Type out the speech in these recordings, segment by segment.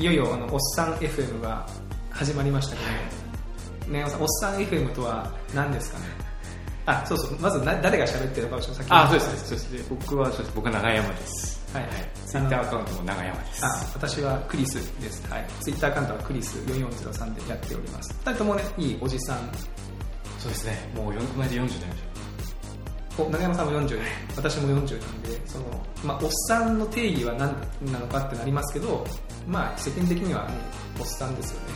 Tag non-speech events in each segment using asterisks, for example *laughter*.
いよいよあのおっさん FM が始まりましたけど、ね、おっさん FM とは何ですかね？あそうそう。まずな誰が喋ってるのかを先に。あそうですそうです僕はそうです。僕は長山です。はいはい。ツイッターアカウントも長山です。あ私はクリスです、はい、ツイッターアカウントはクリス4403でやっております。2人ともねいいおじさん。そうですね。もう4同じ40年お長山さんも40私も40なんでその、まあ、おっさんの定義は何なのかってなりますけど、まあ、世間的には、ね、おっさんですよね。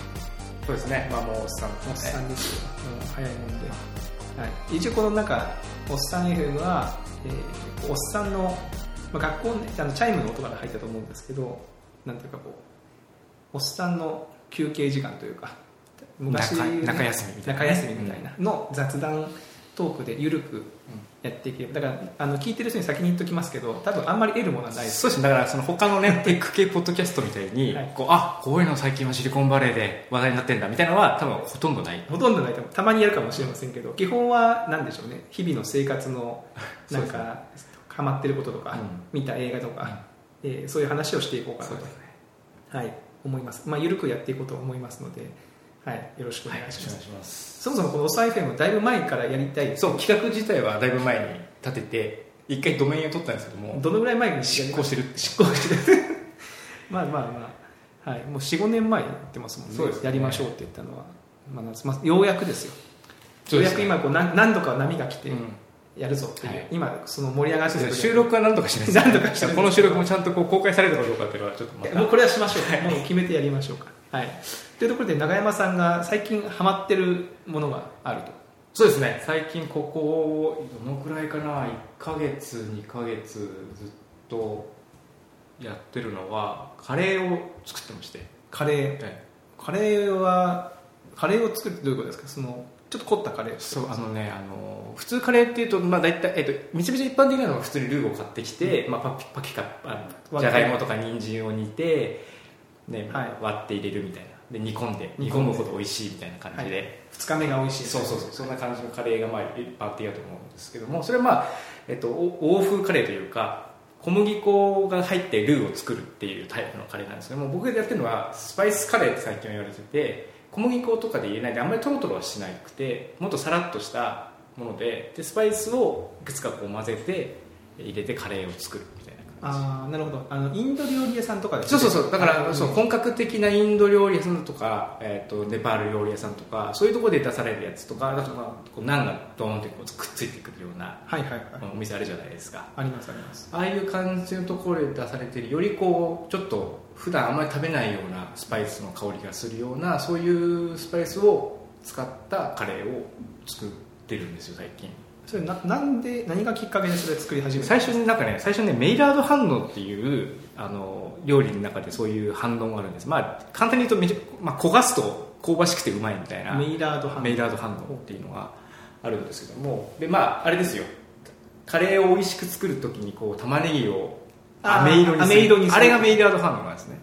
そうですね。まあもうおっさんおっさんですよ、もう早いもんで、はい、一応この中おっさん FM は、えーおっさんの、まあ、学校ねあのチャイムの音から入ったと思うんですけどなんていうかこうおっさんの休憩時間というか昔、中中休みみたいな。中休みみたいなの雑談トークで緩くやっていけばだからあの聞いてる人に先に言っときますけど多分あんまり得るものはない。ですそうです。ねだからその他のねテック系ポッドキャストみたいに、はい。こうあこういうの最近はシリコンバレーで話題になってんだみたいなのは多分ほとんどない。ほとんどない。たまにやるかもしれませんけど基本は何でしょうね。日々の生活の *laughs* なんかハマってることとか、うん。見た映画とか、えーそういう話をしていこうかなと、ね。はい、思います。まあ緩くやっていこうと思いますので、はい、よろしくお願いします、しますそもそもこの「おさい FM」だいぶ前からやりたい。そう企画自体はだいぶ前に立てて一回ドメインを取ったんですけどもどのぐらい前に執行してるって。執行してる。*laughs* まあまあまあ、はい、もう45年前にやってますもんね。そうですね。やりましょうって言ったのは、まあ夏まあ、ようやくですよ。ようやく今こう何何度か波が来てうん。やるぞっていう、はい。今その盛り上がってる。収録は何とかしない *laughs* 何とかしてるこの収録もちゃんとこう公開されるかどうかっていうのはちょっとまた。もうこれはしましょう、もう決めてやりましょうかはい。というところで永山さんが最近ハマってるものがあると。そうですね。最近ここどのくらいかな？1ヶ月2ヶ月ずっとやってるのはカレーを作ってまして、カレー？カレーはカレーを作るってどういうことですか？そのちょっと凝ったカレーそうあのねあの普通カレーっていうと、まあ、大体、えっと、めちゃめちゃ一般的なのは普通にルーを買ってきて、まあ、パピパキかあのじゃがいもとか人参を煮て、ねはい。割って入れるみたいな。で煮込んで煮込むほど美味しいみたいな感じで、2日目が美味しいそうそうそう。そんな感じのカレーがまあいっぱいあっていいと思うんですけども。それはまあ、えっと、お欧風カレーというか小麦粉が入ってルーを作るっていうタイプのカレーなんですけども僕がやってるのはスパイスカレーって最近は言われてて小麦粉とかで入れないであんまりトロトロはしなくてもっとさらっとしたものででスパイスをいくつかこう混ぜて入れてカレーを作る。みああなるほど。あのインド料理屋さんとかでそうそうそう。だからあそう本格的なインド料理屋さんとか、えー、とネパール料理屋さんとかそういうところで出されるやつとかあとまあこうナンがドーンってこうくっついてくるようなはいはいはい。お店あるじゃないですか。ありますあります。ああいう感じのところで出されてるよりこうちょっと普段あんまり食べないようなスパイスの香りがするようなそういうスパイスを使ったカレーを作ってるんですよ最近それななんで何がきっかけでそれ作り始めた最初になんかね最初ねメイラード反応っていうあの料理の中でそういう反応があるんです。まあ簡単に言うとめちゃ、まあ、焦がすと香ばしくてうまいみたいなメイラードハンメイラード反応っていうのがあるんですけども。でまああれですよ。カレーを美味しく作るときにこう玉ねぎをあ色にする。あれがメイラード反応なんですね。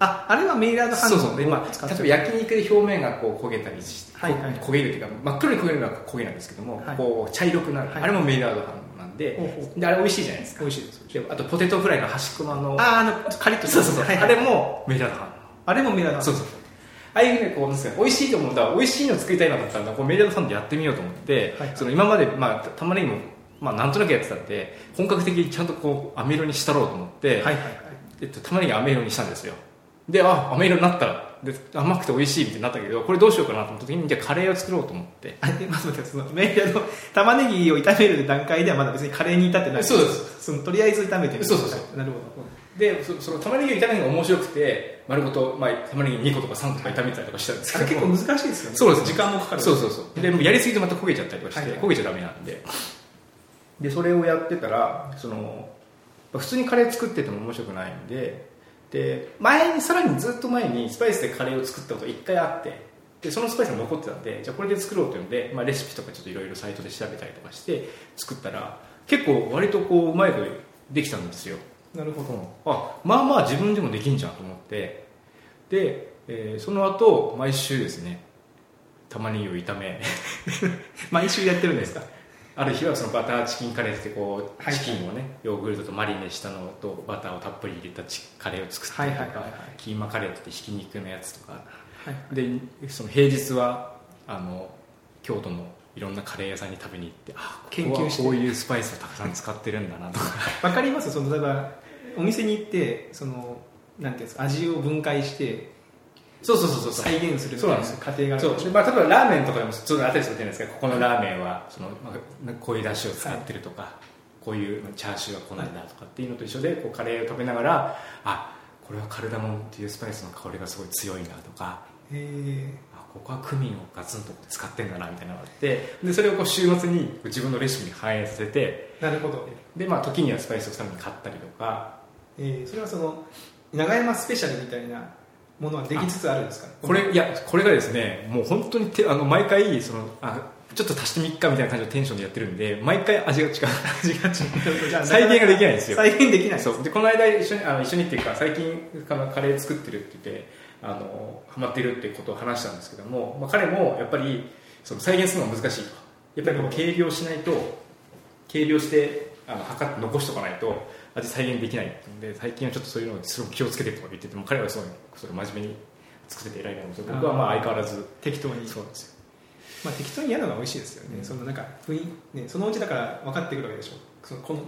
ああれはメイラードハンそうそう。で、まあ、例えば焼肉で表面がこう焦げたりして、はいはい。焦げるっていうか真っ黒に焦げるのは焦げなんですけども、はい。こう茶色くなる、はい。あれもメイラード反応なんで,、であれ美味しいじゃないですか。美味しいですであとポテトフライの端っこのあのあーあのカリッとそうそうそう、はい。はいあれもメイラード反応あれもメイラードハンそうそう。ああいうねこう美味しいと思うんだ美味しいの作りたいなと思ったらこうメイラードサンドやってみようと思って、はい。その今まで、まあ、た玉ねぎも、まあ、なんとなくやってたんで本格的にちゃんとこう飴色にしたろうと思って、はいはいはい。えっと、玉ねぎ飴色にしたんですよ。であ飴色になったで甘くて美味しいみたいになったけどこれどうしようかなと思った時にじゃあカレーを作ろうと思って。あでまずそのメード玉ねぎを炒める段階ではまだ別にカレーに至ってない。そうですそのとりあえず炒めてる。そうそうそう。なるほでそその玉ねぎを炒めるのが面白くて丸ごと、まあ、玉ねぎ2個とか3個とか炒めたりとかしたんですけど。結構難しいですよね。そうです時間もかかる。そうそうそう。でもうやりすぎてまた焦げちゃったりとかして、はい。焦げちゃダメなんで。でそれをやってたらその普通にカレー作ってても面白くないんでで前にさらにずっと前にスパイスでカレーを作ったこと1回あってでそのスパイスが残ってたんでじゃあこれで作ろうというので、まあ、レシピとかちょっといろいろサイトで調べたりとかして作ったら結構割とこううまいことできたんですよ。なるほど。あまあまあ自分でもできんじゃんと思って。で、えーその後毎週ですね玉ねぎを炒め。*laughs* 毎週やってるんですか？ある日はそのバターチキンカレーってこうはいチキンをねヨーグルトとマリネしたのとバターをたっぷり入れたチカレーを作ったりとかキーマカレーってひき肉のやつとか。はいでその平日はあの京都のいろんなカレー屋さんに食べに行ってあ研究して。こういうスパイスをたくさん使ってるんだなとか。*laughs* わかります？その例えばお店に行ってそのなんていうんですか味を分解してそうそうそうそう。再現するみたいなそうなんです過程があるそう。でまあ、例えばラーメンとかでもちょっとあったりするじゃないですか。ここのラーメンはその、まあ、こういう出汁を使ってるとか、こういうチャーシューはこないだとかっていうのと一緒でこうカレーを食べながらあこれはカルダモンっていうスパイスの香りがすごい強いなとかへあここはクミンをガツンと使ってんだなみたいなのがあってでそれをこう週末に自分のレシピに反映させてえなるほど、で、まあ、時にはスパイスをさらに買ったりとか。えーそれはその長山スペシャルみたいなものはできつつあるんですか？これいやこれがですねもう本当にてあの毎回そのあちょっと足してみっかみたいな感じのテンションでやってるんで毎回味が違う *laughs* 味が違う。じゃあ再現ができないんですよ。再現できないそう。でこの間一緒にあの一緒にっていうか最近カレー作ってるって言ってあのハマってるってことを話したんですけども、まあ、彼もやっぱりその再現するのは難しいと。やっぱりこう計量しないと計量してあの測って残しておかないと味再現できない。んで最近はちょっとそういうのをすごく気をつけてとか言ってても彼はすごいそれ真面目に作ってて偉いなと思って僕はまあ相変わらず適当に。そうなんですよ。まあ、適当にやるのが美味しいですよね、うん。そのなんか雰囲気ね、そのうちだから分かってくるわけでしょ。そのこの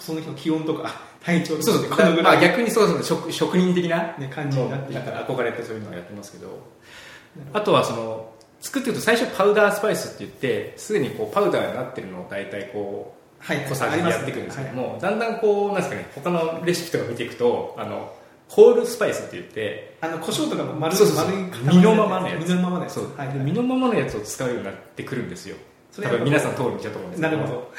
その日の気温とかあ *laughs* 体調とかそうそう。あ逆にそうそう。職職人的なね感じになっていなんたから憧れてそういうのをやってますけど。あとはその作ってると最初パウダースパイスって言ってすでにこうパウダーになってるのを大体こはい、う小さじでやっていくんですけどはいも、だんだんこうなんですかね他のレシピとか見ていくとあのホールスパイスって言ってあの胡椒とかも丸そうそう身のままのやつ。身のままのやつ。そう、はい。で身のままのやつを使うようになってくるんですよ。それは多分皆さん通り道だと思うんですけど。なるほど。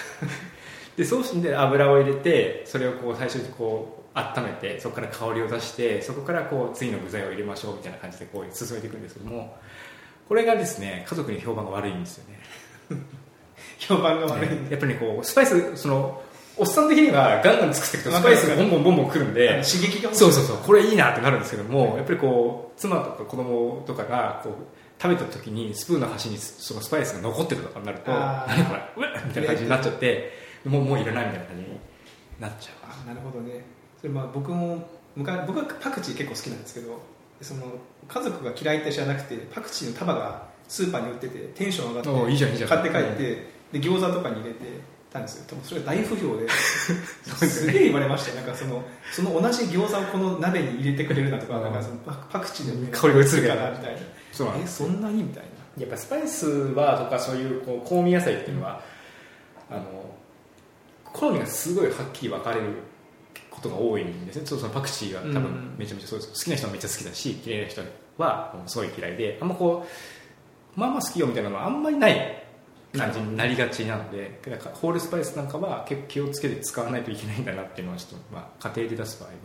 *laughs* でそうして油を入れてそれをこう最初にこう温めてそこから香りを出してそこからこう次の具材を入れましょうみたいな感じでこう進めていくんですけどもこれがですね家族に評判が悪いんですよね評判が悪いんで、やっぱりねこうスパイスそのおっさん的にはガンガン作っていくとスパイスがボンボンボンボンくるんあでの刺激がそうそうそう。これいいなってなるんですけども、やっぱりこう妻とか子供とかがこう食べた時にスプーンの端にそのスパイスが残ってるとかになると何これうわっみたいな感じになっちゃってもうもういらないみたいな感じになっちゃうあなるほどね。それまあ僕も昔僕はパクチー結構好きなんですけどその家族が嫌いって知らなくてパクチーの束がスーパーに売っててテンション上がっておいいじゃんいいじゃん。買って帰ってで餃子とかに入れてたんですよ。多分それ大不評で *laughs* すげえ言われました。よなんかそのその同じ餃子をこの鍋に入れてくれるなとかうんなんかそのパパクチーの匂い香りが移るから。みたいな。そうなんえそんなにみたいな。やっぱスパイスはとかそういうこう香味野菜っていうのは、あの好みがすごいはっきり分かれることが多いんですね。そうそのパクチーは多うん。分めちゃめちゃそうです。好きな人はめっちゃ好きだし嫌いな人はもうすごい嫌いであんまこうまあまあ好きよみたいなのはあんまりない感じになりがちなのでだからホールスパイスなんかは結構気をつけて使わないといけないんだなっていうのはちょっと、まあ、家庭で出す場合は。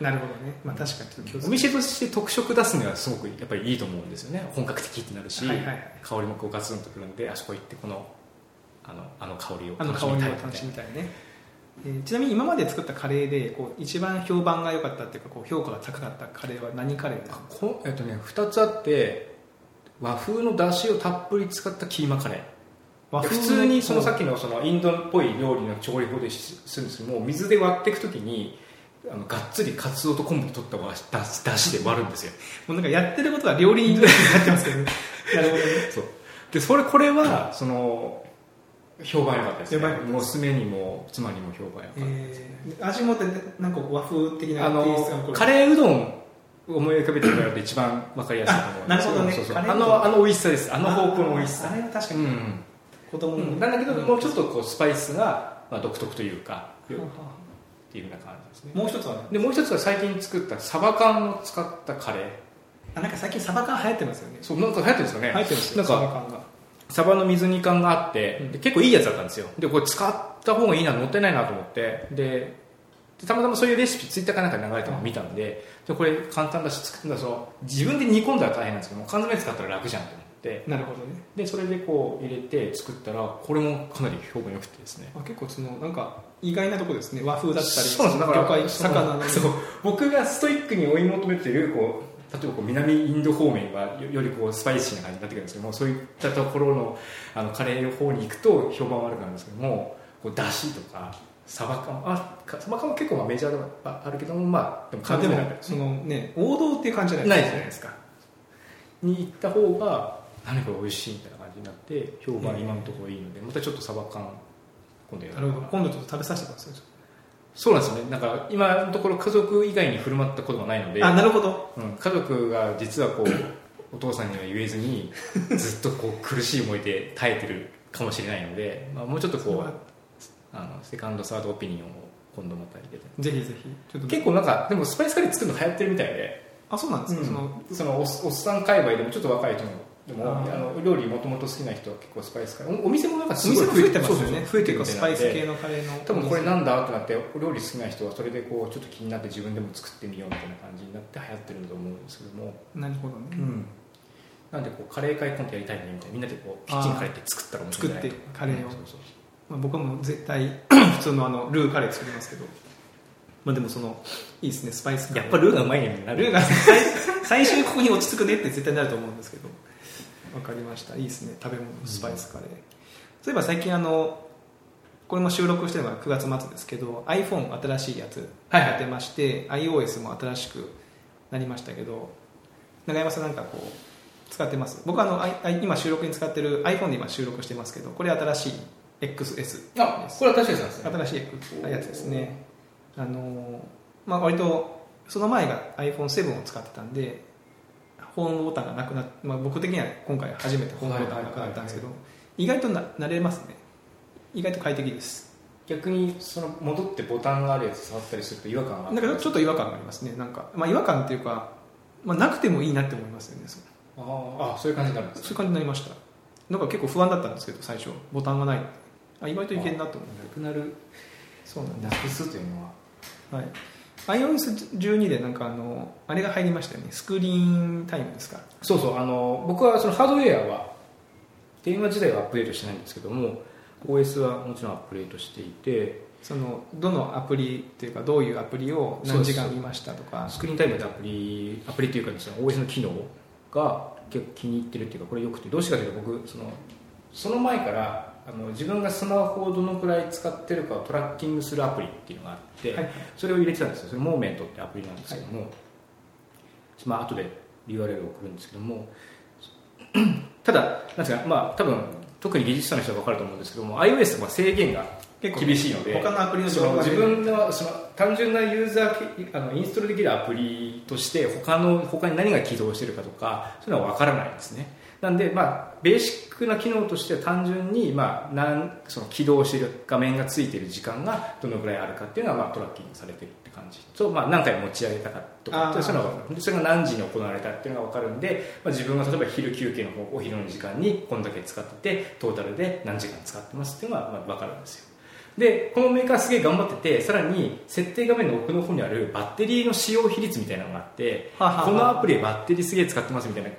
なるほどね。まあ確かにお店として特色出すにはすごくやっぱりいいと思うんですよね。本格的ってなるし、はいはいはい。香りもこうガツンとくるんであそこ行ってこのあのあの香りをあの香りをみたい楽しみたいね、えーちなみに今まで作ったカレーでこう一番評判が良かったっていうかこう評価が高かったカレーは何カレーですか？こえっとね2つあって和風の出汁をたっぷり使ったキーマカレー。普通にそのさっきのそのインドっぽい料理の調理法でしするんですけども水で割っていくときにあのがっつりカツオと昆布で取ったわだしだしで割るんですよ。もうなんかやってることは料理人になってますけどね。なるほどねそう。でそれこれはその評判良かったですね。娘にも妻にも評判良かった、えー味もってなんか和風的なあのカレーうどんを思い浮かべてもらうと一番わかりやすいと思うなるほどね。あのあの美味しさです。あの方向の美味しさ。あれは確かにうん。子供の、うんなんだけどもうちょっとこうスパイスが、まあ、独特というかっていうような感じですね。もう一つはね。でもう一つは最近作ったサバ缶を使ったカレー。あなんか最近サバ缶流行ってますよね。そうなんか流行ってるんですよね。流行ってるんですよなんかサバ缶が。サバの水煮缶があって、結構いいやつだったんですよ。でこれ使った方がいいなもったいないなと思って。ででたまたまそういうレシピツイッターかなんかで流れたのを見たんででこれ簡単だし作ったらその自分で煮込んだら大変なんですけども缶詰使ったら楽じゃんと思って。なるほどね。でそれでこう入れて作ったらこれもかなり評判良くてですね。あ結構そのなんか意外なところですね。和風だったりそうだから魚そう。僕がストイックに追い求めてるこう例えばこう南インド方面はよよりこうスパイシーな感じになってくるんですけどもそういったところのあのカレーの方に行くと評判悪くなるんですけどもこうだしとかサバ缶あかサバ缶は結構まあメジャーではあるけどもまあでも缶詰そのね王道っていう感じじゃなないですゃないですか。に行った方が何これ美味しいみたいな感じになって評判今のところいいのでまたちょっとサバ缶今度やる今度ちょっと食べさせてくださいそうなんですよね。なんか今のところ家族以外に振る舞ったことがないのであなるほど。うん、家族が実はこう *coughs* お父さんには言えずにずっとこう苦しい思いで耐えてるかもしれないので、まあ、もうちょっとこうあのセカンドサードオピニオンを今度また入れて。ぜひぜひ。ちょっと結構なんかでもスパイスカレー作るの流行ってるみたいで、あそうなんですか、そのそのおっおっさん界隈でもちょっと若い人でもあの料理もともと好きな人は結構スパイスカレー。おお店もなんかおすごい増えてますよね。そうそうそう増えてるスパイス系のカレーの。多分これなんだってなってお料理好きな人はそれでこうちょっと気になって自分でも作ってみようみたいな感じになって流行ってるんだと思うんですけども。なるほどね、うん、なんでこうカレー会コントやりたいねみたいな。みんなでこうキッチンカレーって作ったら面白い作ってカレーを。そうそうまあ、僕はもう絶対 *clears throat* 普通のあのルーカレー作りますけど。まあでもそのいいですねスパイスやっぱルーがうまいねルーが最 *laughs* 最初にここに落ち着くねって絶対なると思うんですけど。わかりました。いいですね。食べ物スパイスカレー、そういえば最近あのこれも収録してるのが9月末ですけど iPhone 新しいやつはいはい。やってまして、iOS も新しくなりましたけど永山さんなんかこう使ってます？僕はあの今収録に使ってる iPhone で今収録してますけどこれ新しい XS あこれは確かにですね。新しいやつですね。あのまあ割とその前が iPhone7 を使ってたんでホームボタンがなくなっ、まあ、僕的には今回初めてホームボタンがなくなったんですけど意外とな慣れますね。意外と快適です。逆にその戻ってボタンがあるやつ触ったりすると違和感があなんかちょっと違和感がありますね。なんか、まあ、違和感っていうか、まあ、なくてもいいなって思いますよねああそういう感じになるんですそういう感じになりました。なんか結構不安だったんですけど最初。ボタンがないあ意外といけるなと思うなくなる。そうなんでなくすというのは。はい、iOS12 でなんかあのあれが入りましたよね。スクリーンタイムですか？そうそう。あの僕はそのハードウェアは電話自体はアップデートしてないんですけども OS はもちろんアップデートしていてそのどのアプリっていうかどういうアプリを何時間見ましたとか。スクリーンタイムってアプリアプリというかですね OS の機能が結構気に入ってるっていうかこれよくてどうしてかというと僕そのその前からあの自分がスマホをどのくらい使ってるかをトラッキングするアプリっていうのがあって、はい。それを入れてたんですよ。それモーメントってアプリなんですけども、まあ後で URL を送るんですけども *clears throat* ただなんですかまあ多分特に技術者の人は分かると思うんですけども iOS は制限が結構厳しいので他のアプリの自分のその単純なユーザーけあのインストールできるアプリとして他の他に何が起動してるかとかそういうのは分からないんですねなんでまあベーシックな機能としては単純にまあなんその起動している画面がついている時間がどのぐらいあるかっていうのはまあトラッキングされてるって感じとまあ何回持ち上げたかとかそういうのがそれが何時に行われたっていうのが分かるんで、まあ、自分が例えば昼休憩の方お昼の時間にこんだけ使っててトータルで何時間使ってますっていうのがまあ分かるんですよ。でこのメーカーすげえ頑張っててさらに設定画面の奥の方にあるバッテリーの使用比率みたいなのがあってこのアプリバッテリーすげえ使ってますみたいな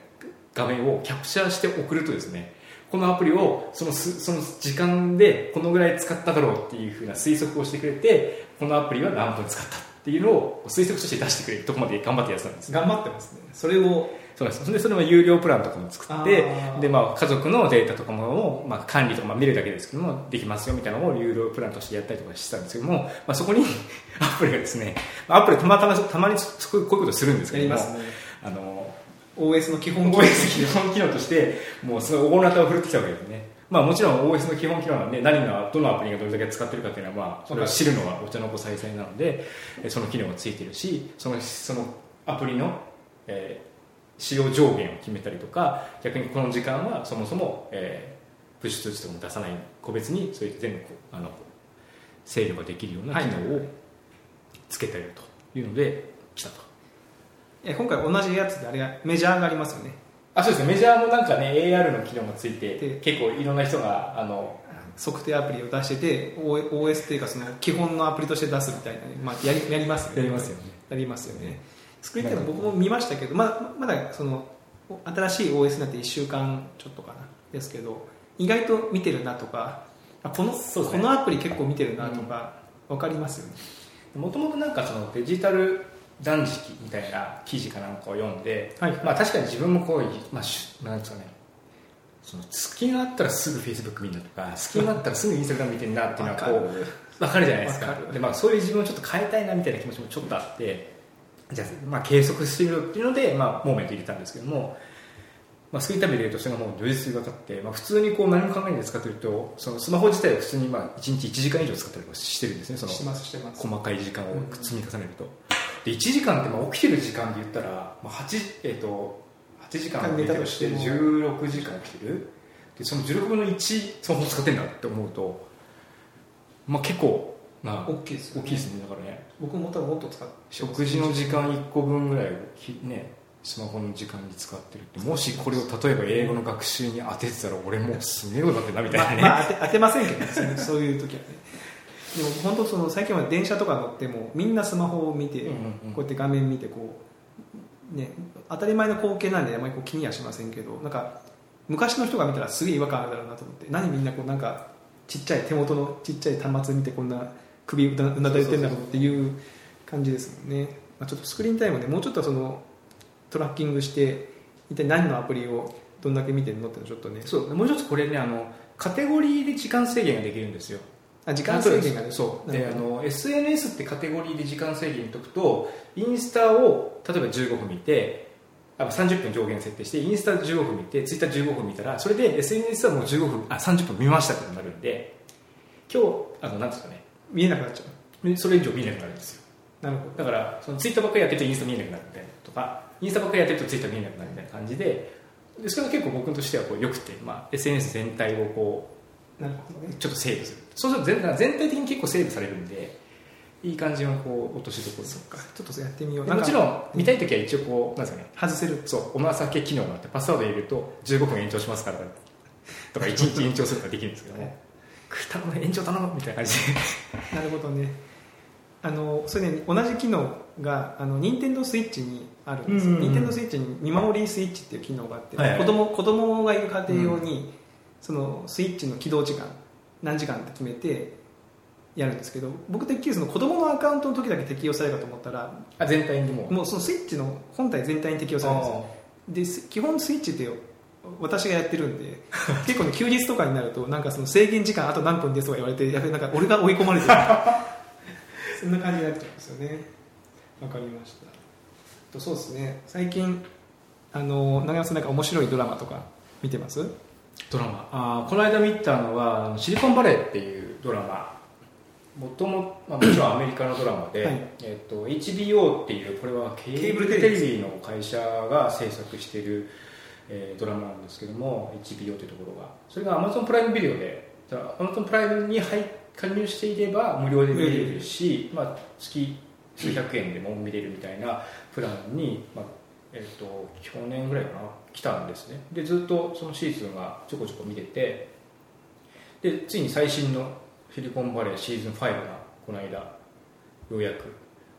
画面をキャプチャーして送るとですねこのアプリをそのすその時間でこのぐらい使っただろうっていうふうな推測をしてくれてこのアプリは何分使ったっていうのを推測として出してくれるところまで頑張ってやつなんです。頑張ってますね。それをそうです。でそれも有料プランとかも作ってで、まあ、家族のデータとかも、まあ、管理とか、まあ、見るだけですけどもできますよみたいなのを有料プランとしてやったりとかしてたんですけども、まあ、そこに *laughs* アップルがですねアップルたまたまたまにこういうことするんですけどもやりますね。あの OS の基本 OS 基本機能としてもうすごい大なたを振るってきたわけですね。まあもちろん OS の基本機能なんで何がどのアプリがどれだけ使ってるかっていうのはまあそれを知るのはお茶の子さいさいなのでえその機能がついてるしそのそのアプリの、えー使用上限を決めたりとか逆にこの時間はそもそも、えープッシュ通知とかも出さない個別にそういった全部あの制御ができるような機能をつけてるというので来たとえ今回同じやつであれがメジャーがありますよね。あそうですね。メジャーもなんかね AR の機能がついてで結構いろんな人があの測定アプリを出してて OS っていうかその基本のアプリとして出すみたいなね、まあ、やりやりますよね。やりますよね。やりますよね。スクリーンっていうのは僕も見ましたけどまだまだその新しい OS になって1週間ちょっとかなですけど意外と見てるなとかあこのね。このアプリ結構見てるなとか分かりますよね、もともとなんかそのデジタル断食みたいな記事かなんかを読んで、はいまあ、確かに自分もこう、まあ、しなんですかねその隙があったらすぐフェイスブック見るなとか *laughs* 隙があったらすぐインスタグラム見てるなっていうのはこう分かる。じゃないですか。で、まあ、そういう自分をちょっと変えたいなみたいな気持ちもちょっとあってじゃあ、まあ、計測してみるっていうので、まあ、モーメント入れたんですけども、まあ、スクリーンタイム入れるとそれがもう如実に分かって、まあ、普通にこう何も考えないで使ってるとそのスマホ自体は普通にまあ1日1時間以上使ったりもしてるんですねその細かい時間を積み重ねると、で1時間ってまあ起きてる時間で言ったら、まあ 8, えー、と8時間寝たとして16時間起きてる。でその16分の1スマホ使ってんだって思うと、まあ、結構な大きいですよね。大きいですねだからね。僕も多分もっと使って食事の時間1個分ぐらいねスマホの時間に使ってるってもしこれを例えば英語の学習に当ててたら俺もうすげえことになってるなみたいなね、まあ、まあ当てませんけどね。そういう時はねでも本当その最近は電車とか乗ってもみんなスマホを見て、うんうんうん。こうやって画面見てこうね当たり前の光景なんであまりこう気にはしませんけどなんか昔の人が見たらすげえ違和感あるだろうなと思って何みんなこうなんかちっちゃい手元のちっちゃい端末見てこんな首うなうなだれてんだろうっていう感じですもんね、まあ、ちょっとスクリーンタイムでもうちょっとそのトラッキングして一体何のアプリをどんだけ見てるのってのちょっとね。そうもう一つこれねあのカテゴリーで時間制限ができるんですよあ時間制限がね。そう。であの SNS ってカテゴリーで時間制限にとくとインスタを例えば15分見てあ30分上限設定してインスタ15分見てツイッター15分見たらそれで SNS はもう15分あ30分見ましたってなるんで今日あのなんですかね。見えなくなっちゃう。それ以上見えなくなるんですよ。なるほど。だからそのツイッターばっかりやってるとインスタ見えなくなるみたいなとかインスタばっかりやってるとツイッター見えなくなるみたいな感じででそれが結構僕としてはこうよくて、まあ、SNS 全体をこなるほどね。うちょっとセーブするそうすると全全体的に結構セーブされるんでいい感じのこう落としどころ。そっか。ちょっとやってみよう。でもちろん見たい時は一応こうなんですかね外せるそうお情け機能があってパスワード入れると15分延長しますからとか1日 *laughs* 延長することができるんですけども頼む延長頼むみたいな感じで。*laughs* なるほどね。あのそれね同じ機能があの任天堂スイッチにあるんですよ、うんうんうん。任天堂スイッチに見守りスイッチっていう機能があって、はいはい。子供子供がいる家庭用に、そのスイッチの起動時間何時間って決めてやるんですけど僕てっきりその子供のアカウントの時だけ適用されるかと思ったらあ全体にももうそのスイッチの本体全体に適用されるんですよ。です基本スイッチって私がやってるんで *laughs* 結構ね休日とかになるとなんかその制限時間あと何分ですとか言われてやべなんか俺が追い込まれてる。そんな感じになっちゃうんですよね。わかりました。とそうですね。最近あの長山さんなんか面白いドラマとか見てます？ドラマ。あーこの間見たのはあの「シリコンバレー」っていうドラマ。もとも、まあ、もちろんアメリカのドラマで、はい。えっと HBO っていうこれはケーブルテレビの会社が制作している、えードラマなんですけども HBO というところが。それが Amazon プライムビデオで Amazon プライムに入加入していれば無料で見れるし、まあ、月数百円でも見れるみたいなプランに、まあえっと去年ぐらいかな来たんですね。でずっとそのシーズンがちょこちょこ見ててでついに最新のシリコンバレーシーズン5がこの間ようやく。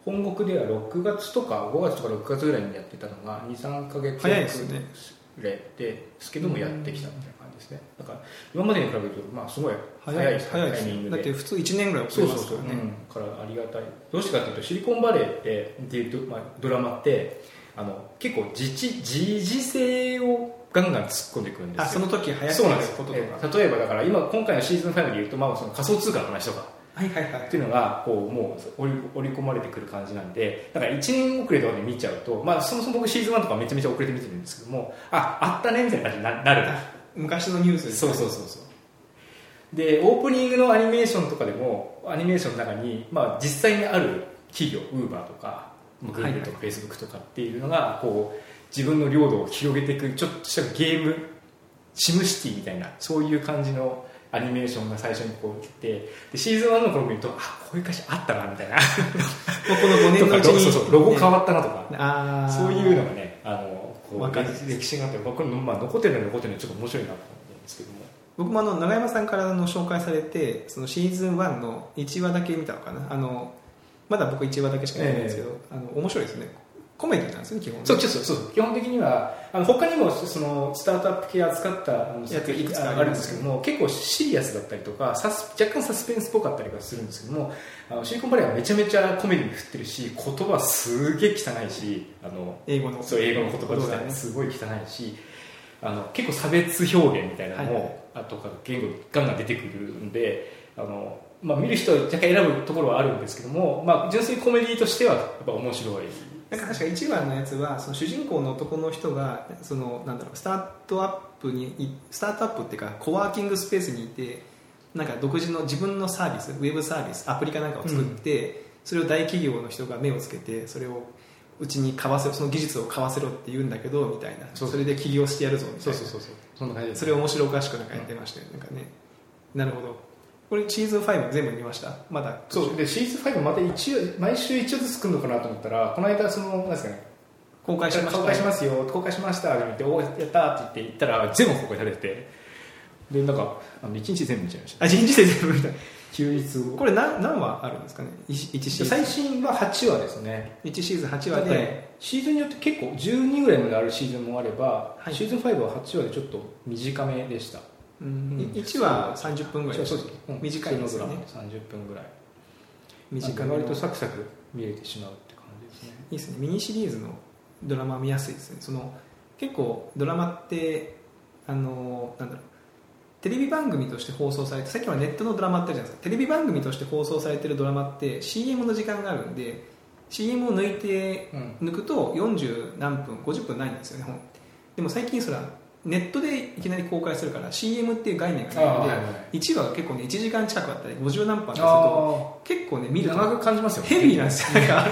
本国では6月とか5月とか6月ぐらいにやってたのが23か月ぐらいですけどもやってきたみたいな感じですね。だから今までに比べるとまあすごい早いタイミングで。だって普通1年ぐらい遅そうそうそう、れますからね。うん、からありがたい。どうしてかというとシリコンバレーってっていうド,、まあ、ドラマってあの結構自治時事性をガンガン突っ込んでくるんですよ。あその時流行ってることとか。え例えばだから今今回のシーズン5で言うと、まあ、その仮想通貨の話とか。はいはいはい。っていうのがこうもう織り織り込まれてくる感じなんでだから1年遅れとかで見ちゃうと、まあ、そもそも僕シーズン1とかめちゃめちゃ遅れて見てるんですけどもああったねみたいな感じにななる。昔のニュースですそうそうそうそう。でオープニングのアニメーションとかでもアニメーションの中に、まあ、実際にある企業ウーバーとかグーグルとかフェイスブックとかっていうのがこう自分の領土を広げていくちょっとしたゲームシムシティみたいなそういう感じのアニメーションが最初にこう来てでシーズン1の頃見るとあこういう会社あったなみたいな。*laughs* この5年のうち *laughs* とかにそうそうロゴ変わったなとか、あー。そういうのがねあのこう歴史があって僕の、まあ、残ってるのは残ってるのはちょっと面白いなと思うんですけども。僕もあの長山さんからの紹介されてそのシーズン1の1話だけ見たのかな。あのまだ僕1話だけしかないんですけど、あの面白いですね。コメディなんですね基本そうそう基本的にはあの他にもそのスタートアップ系扱ったやついくつかあるんですけども結構シリアスだったりとかサス若干サスペンスっぽかったりはするんですけどもあのシリコンバレーはめちゃめちゃコメディに振ってるし言葉すげえ汚いしあの英語の。そう英語の言葉自体もすごい汚いしあの結構差別表現みたいなのも、はいとか言語ガンガン出てくるんであの、まあ、見る人は若干選ぶところはあるんですけども、まあ、純粋にコメディとしてはやっぱ面白い。なんか確か1番のやつはその主人公の男の人がそのなんだろうスタートアップにいスタートアップっていうかコワーキングスペースにいてなんか独自の自分のサービスウェブサービスアプリかなんかを作って、それを大企業の人が目をつけてそれをうちに買わせろその技術を買わせろって言うんだけどみたいな。それで起業してやるぞみたいな。そうそうそうそう。そんな感じですそれを面白おかしくなんかやってましたよ、なんかね。なるほどこれシーズン5全部見ました？まだ。そう。でシーズン5また一応毎週一応ずつ来るのかなと思ったらこの間そのなんですかね。公開しました公開しますよ公開しましたって言っておやったーって言って行ったら全部公開されてて。でなんかあの1日全部見ちゃいました。あ一日で全部見た。休日を。これ何何話あるんですかね？1, シーズン。最新は8話ですね。1シーズン8話で、ねシーズンによって結構12ぐらいまであるシーズンもあれば、はい。シーズン5は8話でちょっと短めでした1話30分ぐらいそうそうそう、うん。短いですよね。普通のドラマ。30分ぐらい。短めの。割とサクサク見れてしまうって感じですね。いいですね。ミニシリーズのドラマ見やすいですね。その結構ドラマってあのなんだろう。テレビ番組として放送されてさっきはネットのドラマってあるじゃないですか。テレビ番組として放送されてるドラマって CM の時間があるんで CM を抜いてうん。抜くと40何分50分ないんですよね本でも最近それはネットでいきなり公開するから CM っていう概念がないので、あーはいはい。1話が結構ね1時間近くあったり50何分あったりするとあ結構ね見ると長く感じますよヘビーなんですよ。なんか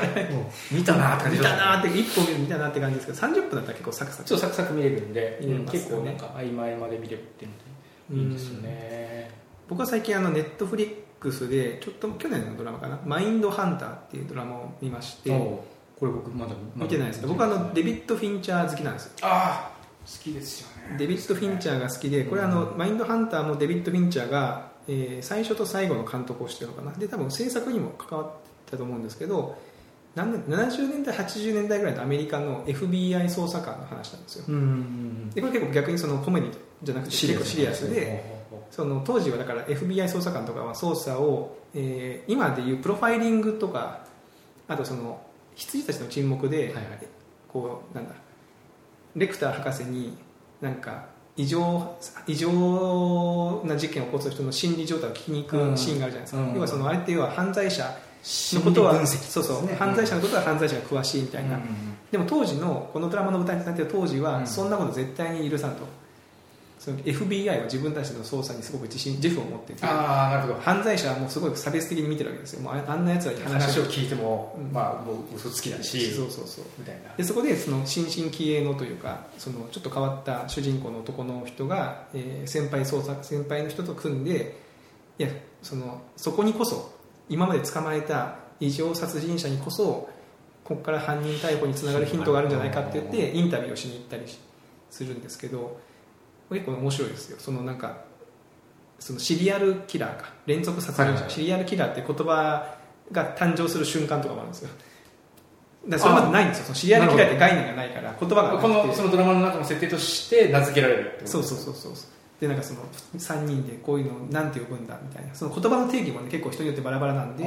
見たなーって感じ見たなーって一本見たなって感じですけど30分だったら結構サクサクちょっとサクサク見れるんで、結構なんか合間合間で見れるっていうのでいいですよね僕は最近あのネットフリックスでちょっと去年のドラマかな「マインドハンター」っていうドラマを見ましてこれ僕まだ見てないです。けど僕はあのデビッド・フィンチャー好きなんですよ。ああ好きですよねデビッド・フィンチャーが好きでこれあの、マインドハンターもデビッド・フィンチャーが、えー最初と最後の監督をしてるのかなで多分制作にも関わったと思うんですけど何年70年代80年代ぐらいのアメリカの FBI 捜査官の話なんですよ。うんうんでこれ結構逆にそのコメディじゃなくて結構シリアスでその当時はだから FBI 捜査官とかは捜査を、えー今でいうプロファイリングとかあとその羊たちの沈黙で、はいはい。こうなんだレクター博士になんか異常異常な事件を起こす人の心理状態を聞きに行くシーンがあるじゃないですか、うん。要はそのあれって要は犯罪者のことは、心理分析。そうそう、犯罪者のことは犯罪者が詳しいみたいな、うんでも当時のこのドラマの舞台になっている当時は、うん。そんなこと絶対に許さんとその FBI は自分たちの捜査にすごく自信自負を持っていてああなるほど。犯罪者はもうすごい差別的に見てるわけですよ。もうああんなやつらに話を聞いても、うん。まあもう嘘つきだしそうそうそう。みたいな。でそこでその新進気鋭のというかそのちょっと変わった主人公の男の人が、えー先輩捜査先輩の人と組んでいやそのそこにこそ今まで捕まえた異常殺人者にこそここから犯人逮捕につながるヒントがあるんじゃないかって言ってインタビューをしに行ったりしするんですけど結構面白いですよ。そのなんかそのシリアルキラーか。連続殺人者、シリアルキラーって言葉が誕生する瞬間とかもあるんですよ。だからそれまでないんですよ。そのシリアルキラーって概念がないから言葉がこのそのドラマの中の設定として名付けられるってことそうそうそうそうでなんかその3人でこういうのをなんて呼ぶんだみたいな。その言葉の定義もね結構人によってバラバラなんで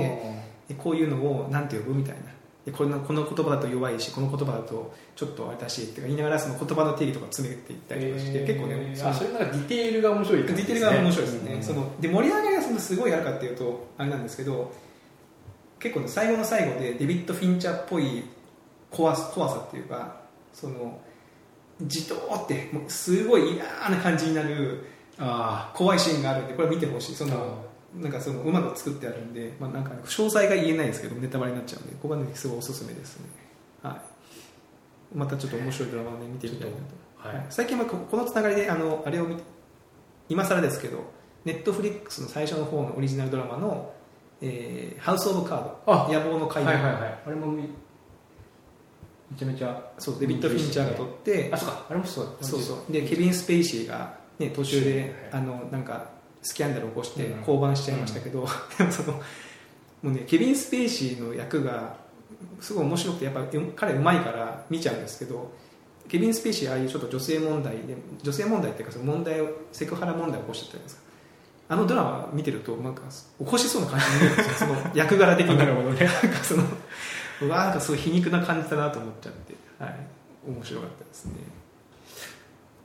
でこういうのをなんて呼ぶみたいなでこのこの言葉だと弱いしこの言葉だとちょっと私って言いながらその言葉の定義とか詰めていったりとかして、結構ねそのあそれなんかディテールが面白いディテールが面白いですね、うん。そので盛り上がりがそのすごいあるかっていうとあれなんですけど結構ね最後の最後でデビッド・フィンチャーっぽい怖さ怖さっていうかそのじとーってもうすごい嫌な感じになるあ怖いシーンがあるんでこれ見てほしい。そのなんかそのうまく作ってあるんで、まあ、なんか詳細が言えないですけどネタバレになっちゃうんでここはねすごいおすすめですね、はい、またちょっと面白いドラマをね見てみたいなと、あはい。はい。最近はここのつながりであのあれを見て今更ですけどネットフリックスの最初の方のオリジナルドラマの「えーハウス・オブ・カード」あ野望の階段、はいはいはい。あれもめめちゃめちゃそうデビッド・フィンチャーが撮ってあそうか。あれもそうだ。そうそう。でケビン・スペイシーが、ね、途中で、はい。あのなんかスキャンダルを起こしてうん。降板しちゃいましたけど、でもそのもうねケビン・スペイシーの役がすごい面白くてやっぱ彼うまいから見ちゃうんですけどケビン・スペイシーああいうちょっと女性問題で女性問題っていうかその問題をセクハラ問題を起こしてたじゃないですか。あのドラマ見てるとなんか起こしそうな感じに見えるんですよ。その役柄的に。*laughs* なるほどね。*laughs* なんかそのうわなんかすごい皮肉な感じだなと思っちゃって。はい。面白かったですね。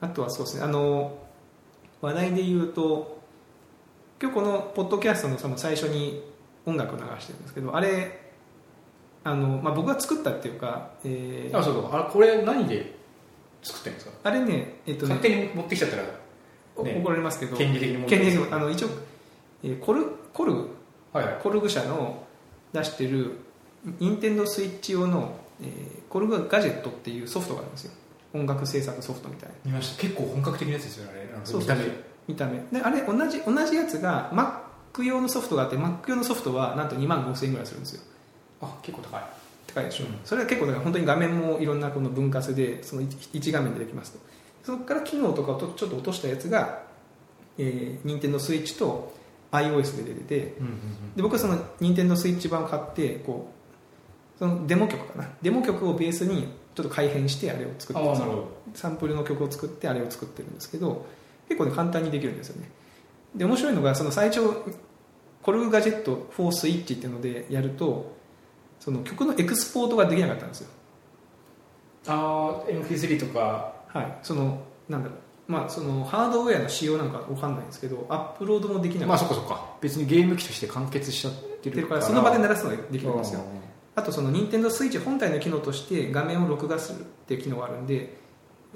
あとはそうですねあの話題で言うと今日このポッドキャストのその最初に音楽を流してるんですけどあれあの、まあ、僕が作ったっていうか、えーあそうそう。あこれ何で作ってるんですか？あれね,、えっとね勝手に持ってきちゃったらおね怒られますけど権利的に問権題利的にあの一応、えーコルコルグはいはい。コルグ社の出してる任天堂スイッチ用の、えーコルグガジェットっていうソフトがあるんですよ。音楽制作ソフトみたいな。見ました。結構本格的なやつですよねあれ。なんかそうそう見た目。であれ同じ同じやつが Mac 用のソフトがあって Mac 用のソフトはなんと2万5000円ぐらいするんですよ。あ結構高い。高いでしょ、うん。それは結構だから本当に画面もいろんなこの分割でその1画面でできますと。そこから機能とかをとちょっと落としたやつが、えー、任天堂スイッチと iOS で出ててうんうんで僕はその任天堂スイッチ版を買ってこうそのデモ曲かな。デモ曲をベースにちょっと改変してあれを作ってサンプルの曲を作ってあれを作ってるんですけど結構ね簡単にできるんですよね。で面白いのがその最初コルグガジェット4スイッチっていうのでやるとその曲のエクスポートができなかったんですよ。ああ MP3 とか。はい。そのなんだろう。まあそのハードウェアの仕様なんかわかんないんですけどアップロードもできなかっまあそっかそっか。別にゲーム機として完結しちゃってるからその場で鳴らすのができるんですよ。うあとその任天堂スイッチ本体の機能として画面を録画するっていう機能があるんで、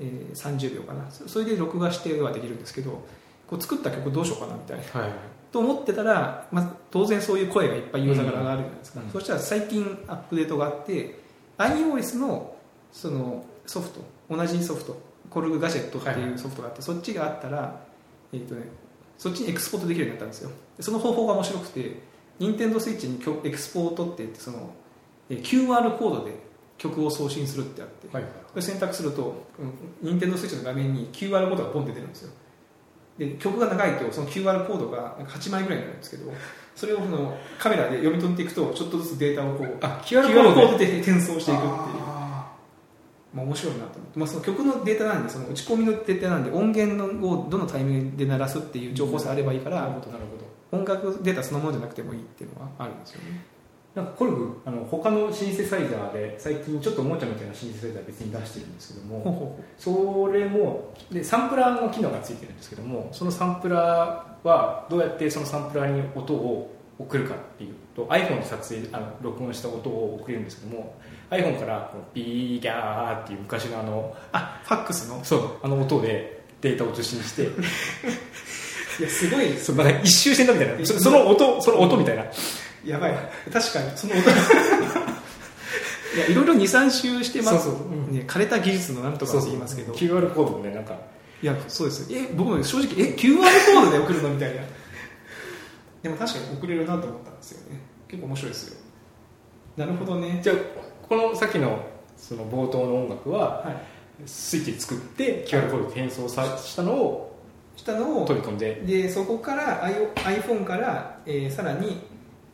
えー30秒かな。そそれで録画してはできるんですけどこう作った曲どうしようかなみたいな。はい。と思ってたら、まあ、当然そういう声がいっぱいユーザーから上がるじゃないですか、うん。そしたら最近アップデートがあって iOS のそのソフト同じソフトコルグガジェットっていうソフトがあって、そっちがあったら、えーとね、そっちにエクスポートできるようになったんですよ。でその方法が面白くて任天堂スイッチに曲エクスポートって言ってそのえー QR コードで曲を送信するってあって、はい。これ選択すると任天堂スイッチの画面に QR コードがポンって出るんですよ。で曲が長いとその QR コードがなんか8枚ぐらいになるんですけどそれをそのカメラで読み取っていくとちょっとずつデータをこうあ QR コードで？転送していくっていう。あまあ、面白いなと思って、まあ、その曲のデータなんでその打ち込みのデータなんで音源のをどのタイミングで鳴らすっていう情報さえあればいいから、音楽データそのものじゃなくてもいいっていうのはあるんですよねなんかコルグあの他のシンセサイザーで最近ちょっとおもちゃみたいなシンセサイザー別に出してるんですけどもそれもでサンプラーの機能がついてるんですけどもそのサンプラーはどうやってそのサンプラーに音を送るかっていうと iPhone で撮影あの録音した音を送れるんですけども iPhone からこのビーギャーっていう昔のあのあファックスの？そうあの音でデータを受信して。*laughs* いやすごいそうなんか一周してんだみたいな。そその音その音みたいなやばい。確かに。その音。*laughs* いやいろいろ23周してます。そうそう。うん。ね、枯れた技術のなんとかって言いますけど。QR コードもねなんか。いやそうですえ僕も正直え QR コードで送るのみたいな。*laughs* でも確かに送れるなと思ったんですよね。結構面白いですよ。なるほどね。じゃあこのさっきのその冒頭の音楽ははい。スイッチで作って QR コードで転送さしたのをしたのを取り込んで。でそこから iPhone から、えーさらに、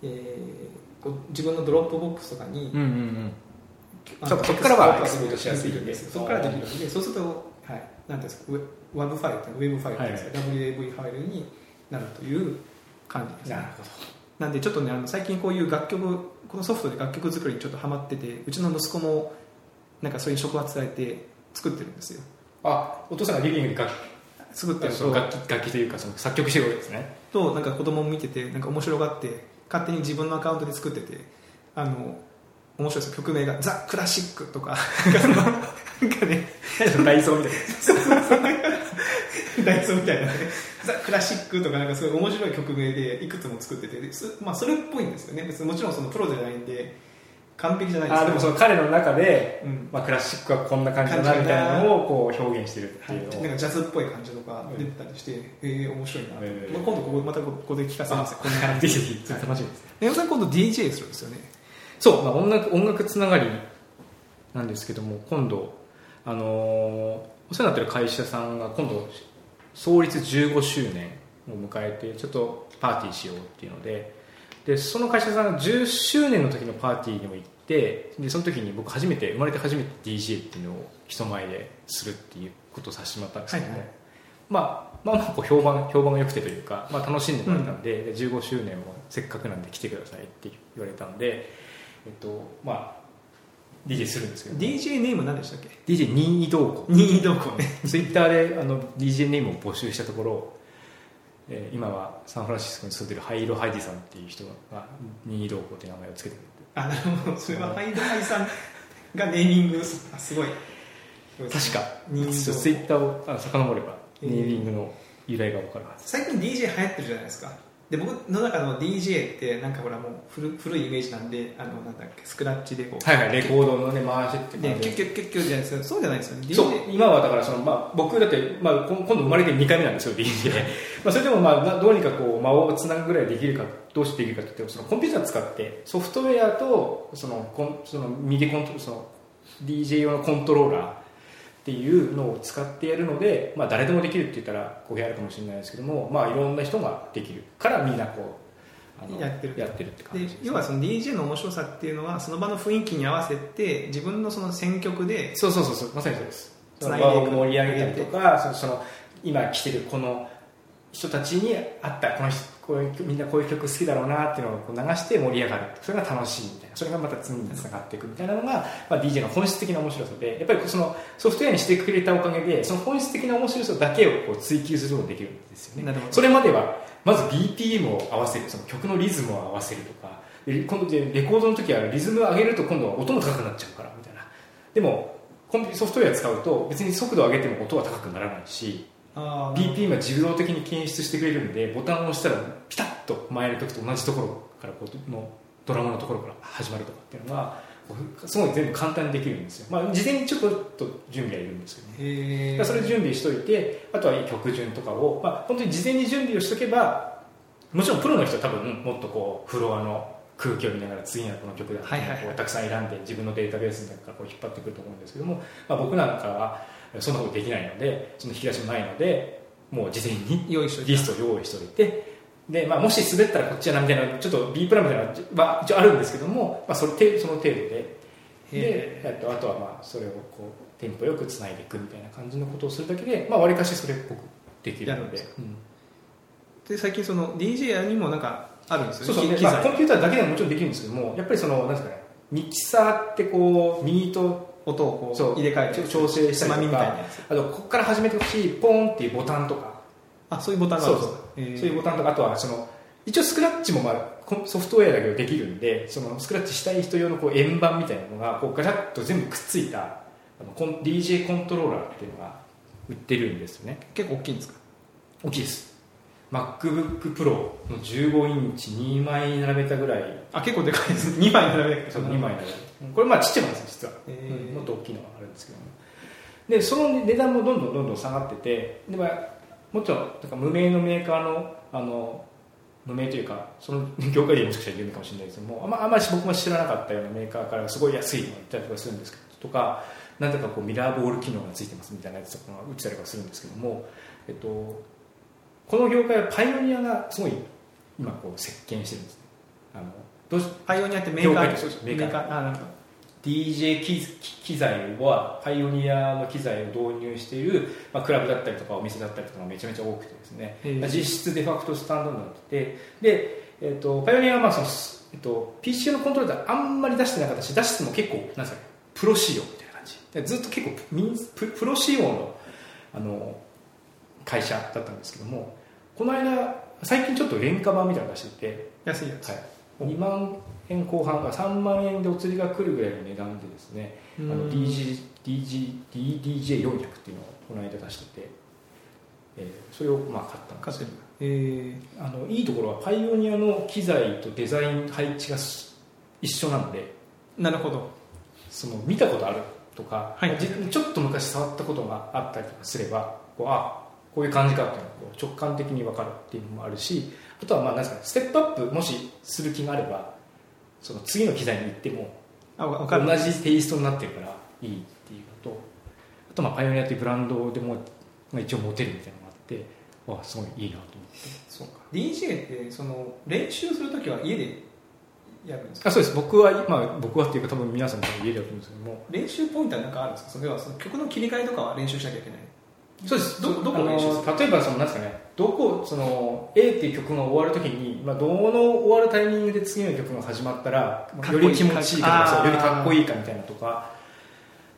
えーこう自分のドロップボックスとかに、うんうんうん。あそそっからはエクスポートしやすいんで。すそこからできるのでそうすると、はい、なんですかウェワブファイルってウェブファイルですか、WAV ファイルになるという感じですね。なるほど。なんでちょっとねあの最近こういう楽曲このソフトで楽曲作りにちょっとハマっててうちの息子もなんかそういう触発されて作ってるんですよ。あお父さんがリビングで楽器作ってると。楽器楽器というかその作曲してるわけですね。となんか子供も見ててなんか面白がって勝手に自分のアカウントで作っててあの面白いですよ。曲名が「ザ・クラシック」とか。*laughs* なんかね。ダイソーみたいダイソーみたいなね「ザ・クラシック」とかなんかすごい面白い曲名でいくつも作っててまあ、それっぽいんですよね。別にもちろんそのプロじゃないんで完璧じゃないなあでもその彼の中で、うん。まあ、クラシックはこんな感じだなみたいなのをこう表現してるっていうのを。なんかジャズっぽい感じとか出てたりして、えー、面白いな、えー。まあ、今度ここまたここで聞かせますよこんなぜ感じひぜひそれ楽しみです、根尾さん今度 DJ するんです。よねそう、まあ、音楽音楽つながりなんですけども今度あのーお世話になってる会社さんが今度創立15周年を迎えてちょっとパーティーしようっていうのででその会社さんが10周年の時のパーティーにも行っててでその時に僕初めて生まれて初めて DJ っていうのを人前でするっていうことをさせてもらったんですけども、はいはい。まあ、まあまあこう評判評判が良くてというか、まあ、楽しんでもらえたんで,、で15周年もせっかくなんで来てくださいって言われたんで、えっとまあ、DJ するんですけど DJ ネーム何でしたっけ？DJ 任意同行。任意同行ね。ツイッターであの DJ ネームを募集したところ、えー今はサンフランシスコに住んでるハイロ・ハイディさんっていう人が任意同行っていう名前をつけてくれてあなるほど。それはハイドハイさんがネーミングあすごい。確か。ツイッターをあ遡ればえー。ネーミングの由来が分かるはず。最近 DJ 流行ってるじゃないですかで僕の中の DJ ってなんかほらもう古古いイメージなんであのなんだっけスクラッチでこうはいはいレコードのね回しってで感じ。でキュッキュッキュッキュッじゃないですか。そうじゃないですよね。そう今はだからその、まあ、僕だって、まあ、こ今度生まれて2回目なんですよ DJ *laughs* まあそれでも、まあ、などうにかこう間をつなぐぐらいできるかどうしてできるかって言ってそのコンピューター使ってソフトウェアとそのコンそのミディコントその DJ 用のコントローラーっていうのを使ってやるので、まあ、誰でもできるって言ったら語弊あるかもしれないですけども、まあ、いろんな人ができるからみんなこうあのやってるやってるって感でじです、要はその DJ の面白さっていうのはその場の雰囲気に合わせて自分のその選曲でそうそうそうそうまさにそうです。つないでいく。場を盛り上げたりとかそのその今来てるこの人たちに合ったこの人こういうみんなこういう曲好きだろうなっていうのをこう流して盛り上がる。それが楽しいみたいな。それがまた次につながっていくみたいなのが、まあ、DJ の本質的な面白さでやっぱりそのソフトウェアにしてくれたおかげでその本質的な面白さだけをこう追求することができるんですよね。それまではまず BPM を合わせる。その曲のリズムを合わせるとかで今度でレコードの時はリズムを上げると今度は音も高くなっちゃうからみたいな。でもコンピソフトウェア使うと別に速度を上げても音は高くならないしあー BPM は自動的に検出してくれるんでボタンを押したらピタッと前の時と同じところからこうのドラマのところから始まるとかっていうのがすごい全部簡単にできるんですよ、まあ、事前にちょっと準備はいるんですよね。へー。だからそれ準備しといてあとは曲順とかを、まあ、本当に事前に準備をしとけばもちろんプロの人は多分もっとこうフロアの空気を見ながら次はこの曲だってはたくさん選んで自分のデータベースの中からこう引っ張ってくると思うんですけども、まあ、僕なんかはそんなことできないのでその引き出しもないのでもう事前にリストを用意しておいてで、まあ、もし滑ったらこっちやなみたいなちょっと B プランみたいなのは一応あるんですけども、まあ、それ程その程度で。でへえっとあとはまあそれをこうテンポよくつないでいくみたいな感じのことをするだけでまあ、割かしそれっぽくできるので。うん。で最近その DJ にもなんかあるんですよそうそう、まあ、コンピューターだけでももちろんできるんですけどもやっぱりそのなんですかねミキサーってこう右と音をこそう。う入れ替えて調整したりとかあとここから始めてほしいポンっていうボタンとか。あそういうボタンがあるそうそう。いうボタンとかあとはその一応スクラッチもまあソフトウェアだけどできるんでそのスクラッチしたい人用のこう円盤みたいなのがこうガチャッと全部くっついたあのコン DJ コントローラーっていうのが売ってるんですよね。結構大きいんですか？大きいです。MacBookPro の15インチ2枚並べたぐらい。あ結構でかいです。2枚並べなきゃそう2枚並べたこれまあちっちゃいなんですよ実は、うん。もっと大きいのがあるんですけども。でその値段もどんどんどんどん下がっててで、まあ、もちろんなんか無名のメーカーのあの無名というかその業界でもしかしたら有名かもしれないですけどもあんまあんまり僕も知らなかったようなメーカーからすごい安いのが売ったりとかするんですけどとかなんとかこうミラーボール機能がついてますみたいなやつとかが売ってたりとかするんですけども、えっと、この業界はパイオニアがすごい今こう席巻してるんですね。あのどうしパイオニアってメーカー？業界そうそうメーカー。あなるほど。DJ 機機材はパイオニアの機材を導入している、まあ、クラブだったりとかお店だったりとかがめちゃめちゃ多くてですね、実質デファクトスタンダードになってて。で、えー、とパイオニアはまあその、えっと PC のコントローラーであんまり出してなかったし出しても結構なんですかねプロ仕様みたいな感じ。でずっと結構ププロ仕様のあの会社だったんですけどもこの間最近ちょっと廉価版みたいなの出してて。安いやつ、はい、2万円後半が3万円でお釣りが来るぐらいの値段でですねあのうん DG DG DDJ400 っていうのをこの間出してて、えーそれをまあ買ったんです。買ってる。えあのいいところはパイオニアの機材とデザイン配置がす一緒なのでー、なるほど。その見たことあるとか、はい。じちょっと昔触ったことがあったりとかすればこうあこういう感じかっていうのが直感的に分かるっていうのもあるしあとはまあなんですかねステップアップもしする気があればその次の機材に行っても同じテイストになってるからいいっていうのとあとまあパイオニアっていうブランドでもまあ一応持てるみたいなのがあってわすごいいいなと思って。そうか。DJ ってその練習するときは家でやるんですか？あそうです。僕は、まあ、僕はっていうか多分皆さん多分家だと思うんですけども。練習ポイントは何かあるんですか？それはその曲の切り替えとかは練習しなきゃいけない？そうです。どどこを練習するあの例えばそのなんですかね。どこその A っていう曲が終わるときに、まあ、どの終わるタイミングで次の曲が始まったらより気持ちいいかとかよりかっこいいかみたいなとか、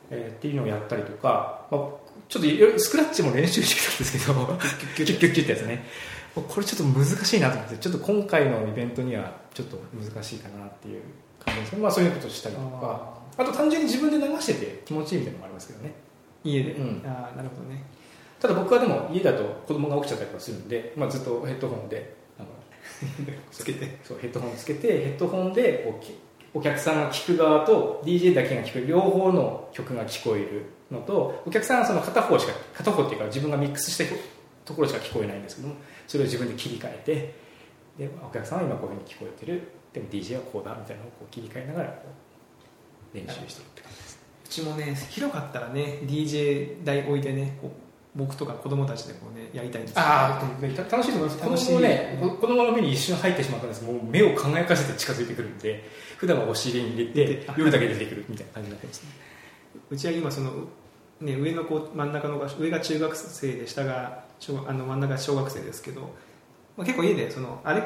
えーっていうのをやったりとか、まあ、ちょっとスクラッチも練習してたんですけどキュッキュッキュッキュッ。ってやつね。これちょっと難しいなと思ってちょっと今回のイベントにはちょっと難しいかなっていう感じですけど、まあ、そういうことをしたりとか。あと単純に自分で流してて気持ちいいみたいなのもありますけどね。家で、うん。ああなるほどねただ僕はでも家だと子供が起きちゃったりとかするんで、まあ、ずっとヘッドホンであの *laughs* つけて。そうヘッドホンつけてヘッドホンでこうきお客さんが聴く側と DJ だけが聴く両方の曲が聞こえるのとお客さんはその片方しか片方っていうか自分がミックスしてるところしか聞こえないんですけどもそれを自分で切り替えてでお客さんは今こういうふうに聞こえてる。でも DJ はこうだみたいなのをこう切り替えながら練習してるって感じです。うちもね広かったらね DJ 台置いてねこう僕とか子供たちでこうねやりたいんですああ楽しいと思います。楽しい。子供ねこ子供の目に一瞬入ってしまったんです。もう目を輝かせて近づいてくるんで。普段はお尻に入れてで夜だけ出てくるみたいな感じになってますね。うちは今その、ね、上の子真ん中の子が上が中学生で下が小学あの真ん中が小学生ですけど、まあ、結構家でそのあれ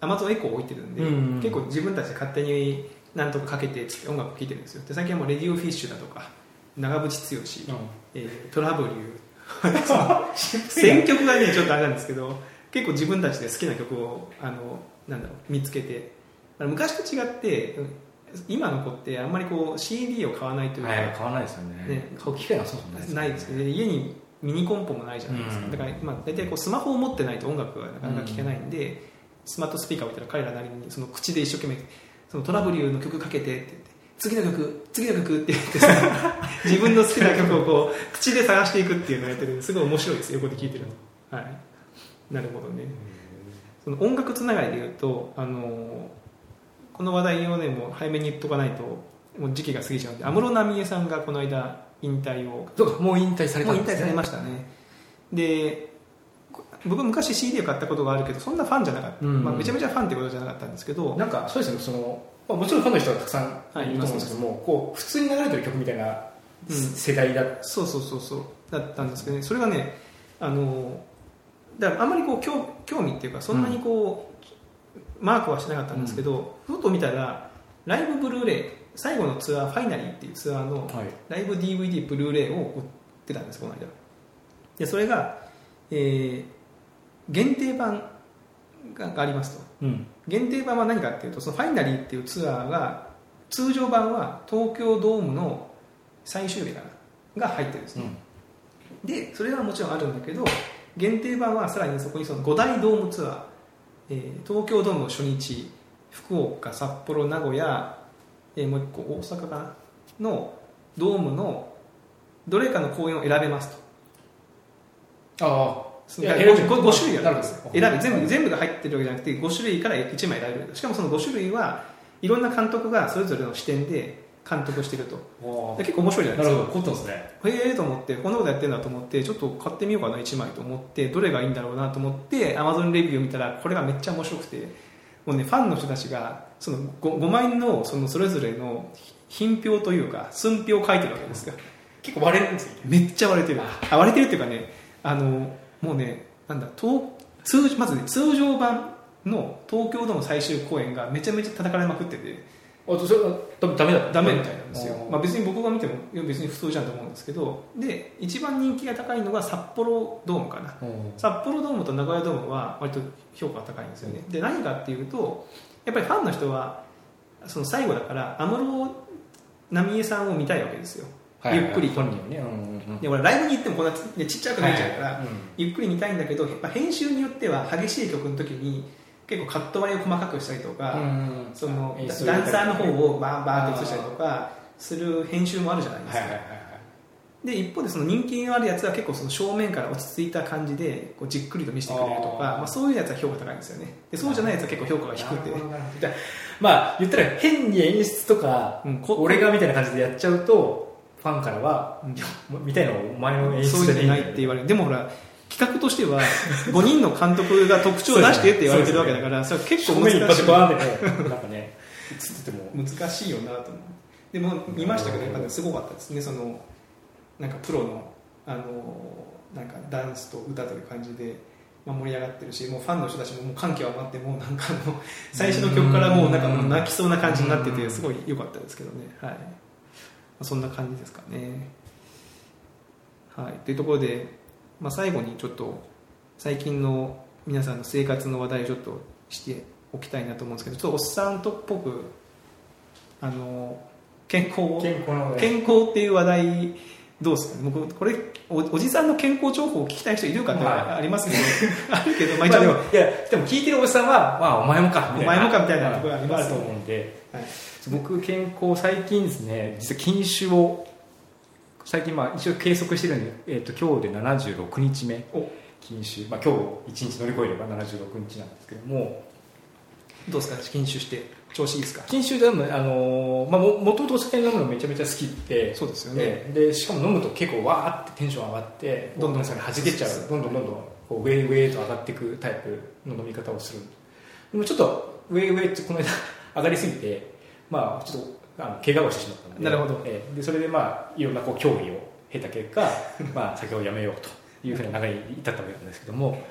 アマゾンエコー置いてるんで、うんうん結構自分たちで勝手になんとかかけてっつって音楽聴いてるんですよ。で最近はもうレディオフィッシュだとか長渕剛、えートラブリュー *laughs* 選曲がねちょっとあれなんですけど結構自分たちで好きな曲をあのなんだろう見つけて昔と違って今の子ってあんまりこう CD を買わないというか、はい買わないですよね。ね買う機会がそもそもないですよね。ないですね。家にミニコンポもないじゃないですか、うん。だから、まあ、大体こうスマホを持ってないと音楽がなかなか聴けないんで、スマートスピーカーを置いたら彼らなりにその口で一生懸命そのトラブリューの曲かけてって言って次の曲次の曲って言ってさ *laughs* 自分の好きな曲をこう口で探していくっていうのをやってるんですごい面白いです横で聴いてるの。はい。なるほどね。その音楽つながりで言うとあのこの話題をねもう早めに言っとかないともう時期が過ぎちゃうんで安室奈美恵さんがこの間引退をそうかもう引退されたん引退ですね。されましたね。でこ僕昔 CD を買ったことがあるけどそんなファンじゃなかった、うん。まあ、めちゃめちゃファンってことじゃなかったんですけどなんかそうですねその、まあ、もちろんファンの人はたくさんはいいると思うんですけども、こう普通に流れてる曲みたいなうん。世代だ、そうそうそうそうだったんですけどね。それがねあのだからあんまりこう興興味っていうかそんなにこう、マークはしなかったんですけど、ふと見たらライブブルーレイ最後のツアーファイナリーっていうツアーのはい。ライブ DVD ブルーレイを売ってたんですこの間。でそれが、えー限定版ががありますと。うん限定版は何かっていうとそのファイナリーっていうツアーが通常版は東京ドームの最終日かなが入ってるんですね、でそれはもちろんあるんだけど限定版はさらにそこにその5大ドームツアー、えー東京ドームの初日福岡札幌名古屋、えーもう一個大阪かなのドームのどれかの公演を選べますと。ああそいやの選べる 5, 5種類あるんです選べ全部全部が入ってるわけじゃなくて5種類から1枚選べる。しかもその5種類はいろんな監督がそれぞれの視点で監督してると。結構面白いじゃなですか。ないるほど凝ったんですね。へえと思ってこんなことやってんだと思ってちょっと買ってみようかな1枚と思ってどれがいいんだろうなと思って Amazon レビューを見たらこれがめっちゃ面白くてもうねファンの人たちがその 5, 5枚のそのそれぞれの品評というか寸評を書いてるわけですよ。結構割れるんですよめっちゃ割れてる。あ割れてるっていうかねあのもうねなんだ東通まずね通常版の東京ドーム最終公演がめちゃめちゃ叩かれまくってて。あとそれはだったダメみたいなんですよ。まあ、別に僕が見ても別に普通じゃんと思うんですけど。で一番人気が高いのが札幌ドームかな。うん。札幌ドームと名古屋ドームは割と評価が高いんですよね。で何かっていうとやっぱりファンの人はその最後だから安室奈美恵さんを見たいわけですよ。はいゆっくり本人はね。うんうんうん。で俺ライブに行ってもこんなちねちっちゃくなっちゃうから、はいはいゆっくり見たいんだけどやっぱ編集によっては激しい曲の時に結構カット割りを細かくしたりとか、うんその演出をダンサーの方をバーバーって映したりとかする編集もあるじゃないですか、はいはいはいはい。で一方でその人気のあるやつは結構その正面から落ち着いた感じでこうじっくりと見せてくれるとかまあ、そういうやつは評価高いんですよね。でそうじゃないやつは結構評価が低くて。まあ言ったら変に演出とか、うん。こ俺がみたいな感じでやっちゃうとファンからは、みたいなのお前の演そういうんじゃないって言われる。でもほら企画としては *laughs* 5人の監督が特徴を出してって言われてるわけだからそれは結構正難しいなんかねつってても。難しいよなと思う。でも見ましたけどやっぱねすごかったですね。そのなんかプロのあのなんかダンスと歌という感じで、まあ、盛り上がってるしもうファンの人たちももう感極まってもうなんかあの最初の曲からもうなんかもう泣きそうな感じになっててすごい良かったですけどね。はい、まあ、そんな感じですかね。はい。というところで、まあ、最後にちょっと最近の皆さんの生活の話題をちょっとしておきたいなと思うんですけどちょっとおっさんとっぽくあの健康を健康健康っていう話題どうですかね。僕これおおじさんの健康情報を聞きたい人いるかってはい。ありますけど、*laughs* あるけど、まあ、まあ、一応、でも。いやでも聞いてるおじさんは、まあ、お前もかお前もかみたいなところありますよね。と思うんで。はい僕健康最近ですね実は禁酒を最近まあ一応計測してるんで、えー、と今日で76日目。お。禁酒、まあ、今日1日乗り越えれば76日なんですけども。どうですか？禁酒して調子いいですか？禁酒でも、あのーまあ、ももともとお酒飲むのめちゃめちゃ好きでそうですよね。ええ。でしかも飲むと結構わーってテンション上がってどんどんそれ弾けちゃう。どんどんどんどんこうウェイウェイと上がっていくタイプの飲み方をする。でもちょっとウェイウェイってこの間上がりすぎてまあちょっとあの怪我をしてしまったのでなるほど。ええ。でそれでまあいろんなこう競技を経た結果 *laughs* まあ酒をやめようというふうな流れに至ったわけなんですけども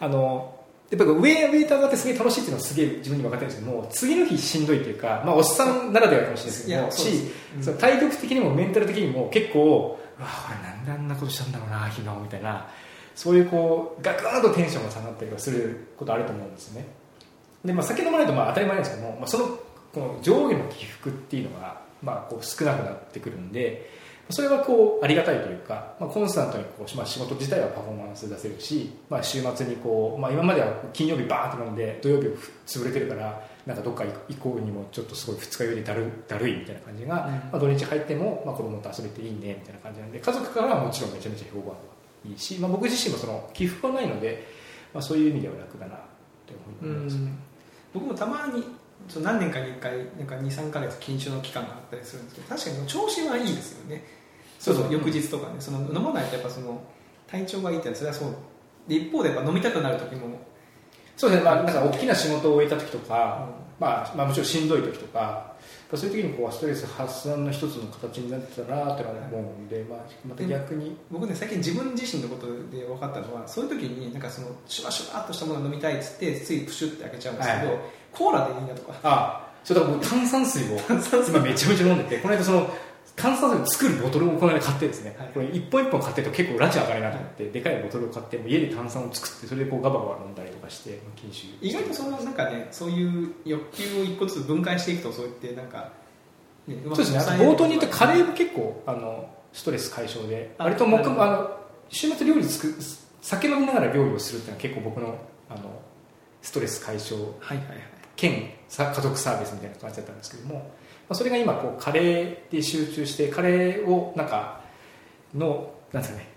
あのやっぱりウェイウェイと上がってすげえ楽しいっていうのはすげえ自分に分かってるんですけども次の日しんどいっていうか、まあ、おっさんならではかもしれないですけどもしうん。その体力的にもメンタル的にも結構うわ俺なんであんなことしたんだろうな昨日みたいなそういうこうガクンとテンションが下がったりはすることあると思うんですよね。で、まあ、酒飲まないとまあ当たり前なんですけども、まあ、そのこの上下の起伏っていうのが、まあ、こう少なくなってくるんでそれはこうありがたいというか、まあ、コンスタントにこう、まあ、仕事自体はパフォーマンス出せるし、まあ、週末にこう、まあ、今までは金曜日バーって飲んで土曜日潰れてるからなんかどっか行こうにもちょっとすごい二日酔いでだるだるいみたいな感じが、まあ、土日入っても、まあ、子供と遊べていいねみたいな感じなんで家族からはもちろんめちゃめちゃ評判はいいし、まあ、僕自身もその起伏がないので、まあ、そういう意味では楽だなってう思います、ん。僕もたまにそう何年かに1回なんか23か月禁酒の期間があったりするんですけど確かに調子はいいですよね。そうそう。翌日とかねその飲まないとやっぱその体調がいいってそれはそう。で一方でやっぱ飲みたくなる時も。そうですね、まあ、なんか大きな仕事を終えた時とか、うまあ、まあもちろんしんどい時とかそういう時にこうストレス発散の一つの形になってたなってのは思うんで、まあ、また逆に。僕ね最近自分自身のことで分かったのはそういう時になんかそのシュワシュワっとしたものを飲みたいっつってついプシュって開けちゃうんですけど、はいコーラでいいなとか。あそうだから僕炭酸水。を今めちゃめちゃ飲んでてこの間その炭酸水を作るボトルをこの間買ってですね、はい。これ一本一本買ってると結構ラチ上がりなと思って、でかいボトルを買ってもう家で炭酸を作ってそれでこうガバガバ飲んだりとかして禁酒。意外とそのなんかねそういう欲求を一個ずつ分解していくとそうやってなんか、ね、そうですね。冒頭に言ったカレーも結構あのストレス解消であ割と僕あの週末料理作酒飲みながら料理をするっていうのは結構僕のあのストレス解消はいはいはい兼さ家族サービスみたいな感じだったんですけども、まあ、それが今こうカレーで集中してカレーをなんかのなんですかね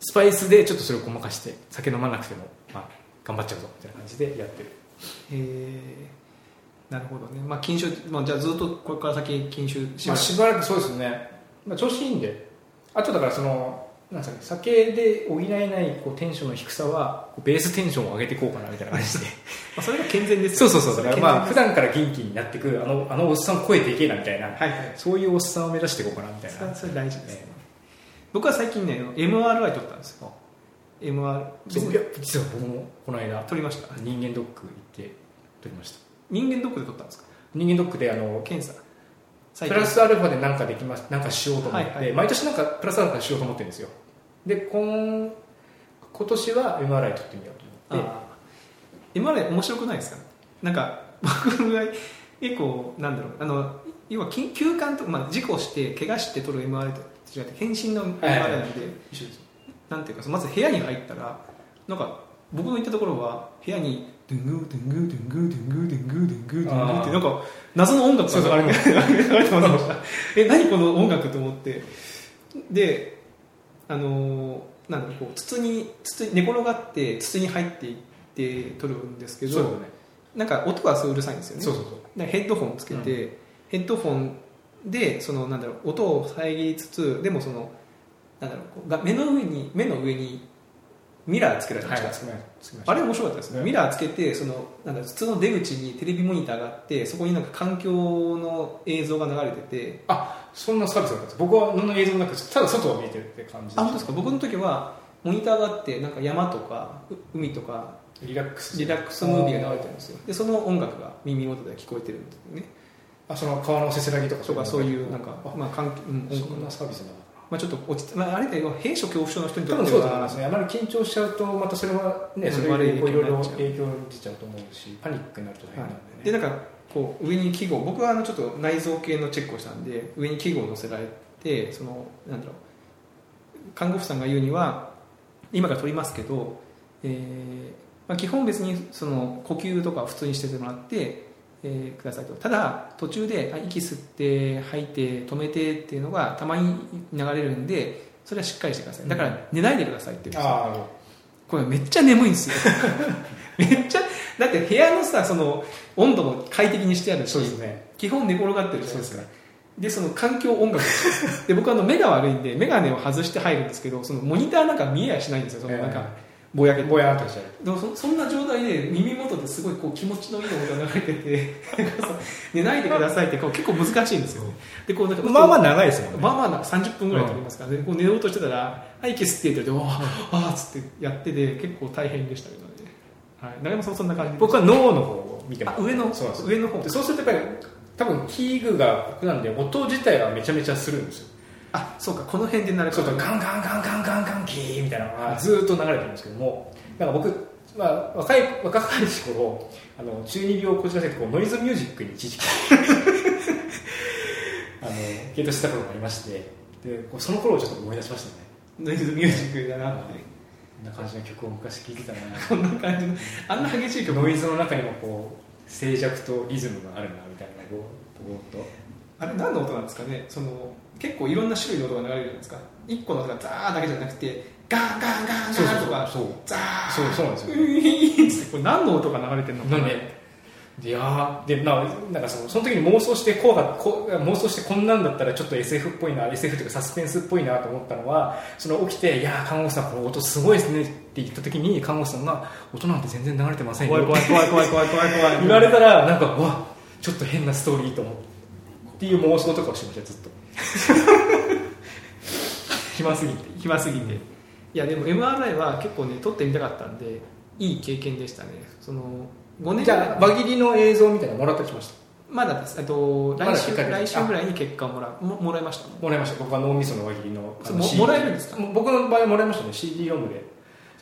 スパイスでちょっとそれをごまかして酒飲まなくても、まあ、頑張っちゃうぞみたいな感じでやってる。へえなるほどね。まあ禁酒、まあ、じゃあずっとこれから先禁酒しまあ、ばらくしばらくそうですね、まあ、調子いいんで。あとだからそのなんかね酒で補えないこうテンションの低さはベーステンションを上げていこうかなみたいな感じで。*laughs* まあ、それが健全です。そうそうそうだからまあ普段段から元気になってくあのあのおっさん声でけえなみたいな、はいはい。そういうおっさんを目指していこうかなみたいな。それ大事ですね。ね。僕は最近ね MRI 取ったんですよ。MR 実は僕もこの間取りました。人間ドック行って取りました。人間ドックで取ったんですか？人間ドックであの検査プラスアルファで何かできます何かしようと思って、はいはい。毎年なんかプラスアルファしようと思ってるんですよ。で今今年は MRI 取ってみようと思って。あー。MRI 面白くないですか？なんか *laughs* 僕が結構なんだろう。あの要はき休館とか、まあ、事故して怪我して取る MRI と違って検診の MRI はいはいなんで、一緒です。なんていうかまず部屋に入ったらなんか僕の行ったところは部屋にドゥングードゥングードゥングードゥングードゥングードゥングードゥングーってなんか謎の音楽そうそうあります流れてましたえ何この音楽と思ってであのーなんだろうこう筒に筒に寝転がって筒に入っていって撮るんですけど、ねなんか音がすごいうるさいんですよねそうそうそうヘッドホンつけて、ヘッドホンでそのなんだろう音を遮りつつでもそのなんだろうこうが目の上に目の上にミラーつけられました、はいあれ面白かったですね、うん。ミラーつけてそのなんだ普通の出口にテレビモニターがあってそこになんか環境の映像が流れてて。あそんなサービスだったんです。僕は何の映像もなくただ外を見えてるって感じあ本当ですか？僕の時はモニターがあってなんか山とかう海とかリラックス。リラックスムービーが流れてるんですよ。でその音楽が耳元で聞こえてるんですよね。あその川のせせらぎとかとかそういうなんかあ、まあ、環境うん音そんなサービスだなまあ、ちょっと落ちて、まあ、あれだよ閉所恐怖症の人に多とっては。分そうだと思いますねあまり緊張しちゃうとまたそれはねうん。それ悪いろいろ影響出ちゃうと思うしパニックになると大変なんでね、でなんかこう上に記号僕はあのちょっと内臓系のチェックをしたんで上に記号を載せられてそのなんだろう看護婦さんが言うには今から取りますけど、えーまあ、基本別にその呼吸とかは普通にしててもらって、えーくださいと。ただ途中であ息吸って吐いて止めてっていうのがたまに流れるんでそれはしっかりしてください。だから寝ないでくださいって言うんですよ。あこれめっちゃ眠いんですよ。*laughs* めっちゃだって部屋のさその温度も快適にしてあるあしそうですね。基本寝転がってるじゃないですか。でその環境音楽で僕あの目が悪いんで眼鏡を外して入るんですけどそのモニターなんか見えやしないんですよ。そのなんかぼやけてぼやーっとしちゃうでもそそんな状態で耳元ですごいこう気持ちのいい音が流れてて *laughs* 寝ないでくださいってこう結構難しいんですよでこうなんかまあまあ長いですもんね。まあまあなんか30分ぐらい取りますから、でこう寝ようとしてたら「はい息吸って」って言われて「ああ」っつってやってて結構大変でしたけどね、はい、長山さんもそんな感じで僕は脳の方を見てます。あ上のそうなんです上の方。でそうするとやっぱり多分器具が僕なんで音自体はめちゃめちゃするんですよあそうかこの辺で鳴るそうそうガンガンガンガンガンガンキーみたいなのがずーっと流れてるんですけどもなんか僕、まあ、若い若かりし頃あの中二病をこじらせてこうノイズミュージックに一時期 *laughs* あのゲートしたことがありましてでこうその頃をちょっと思い出しましたね。ノイズミュージックだな。ってこんな感じの曲を昔聴いてたな。こんな感じのあんな激しい曲。ノイズの中にもこう静寂とリズムがあるなみたいなこうぼーっと。あれ何の音なんですかね？その結構いろんな種類の音が流れるじゃないですか。1個の音がザーだけじゃなくてガンガンガンガンとかそうザーそうそうなんですよ。ウィーンってこれ何の音が流れてるのかないやーでななんかそのその時に妄想してこうがこう妄想してこんなんだったらちょっと SF っぽいな SF というかサスペンスっぽいなと思ったのはその起きて「いやー看護師さんこの音すごいですね」って言った時に看護師さんが「音なんて全然流れてませんよ」怖い怖い怖い怖い怖い怖い言われたらなんかうわちょっと変なストーリーと思ってっていう妄想とかをしてましたずっと *laughs* 暇すぎて暇すぎて。いやでも MRI は結構ね撮ってみたかったんでいい経験でしたね。その5年じゃあ輪切りの映像みたいなのもらったりしました。まだです。えっと来週来週ぐらいに結果をもらう。ももらいました。もらいました。僕は脳みその輪切りのあのも CD もらえるんですか？僕の場合はもらいましたね。CD ロムで。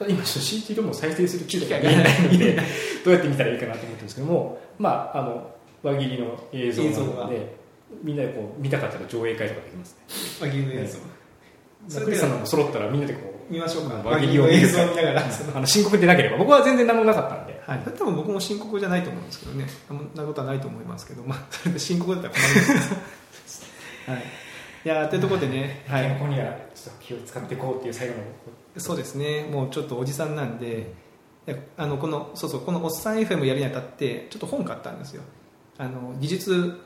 今 CD ロムを再生する機会がないのでどうやって見たらいいかなと思ってるんですけどもまああの輪切りの映像な映像が。のでみんなでこう見たかったら上映会とかできますね。輪切りの映像。そクリスさんも揃ったらみんなでこ見ましょうか。輪切りを見る映像を見ながら。あの深刻でなければ。僕は全然何もなかったんで。はい、多分僕も深刻じゃないと思うんですけどね。そんなことはないと思いますけど、まあ、*laughs* それで深刻だったら困ります、はい、い。やーというところでね、は健い、康にはちょっと気を使っていこうっていう最後の。そうですね。もうちょっとおじさんなんで。あのこのそうそうこの「おっさん FM」やるにあたってちょっと本買ったんですよ。あの技術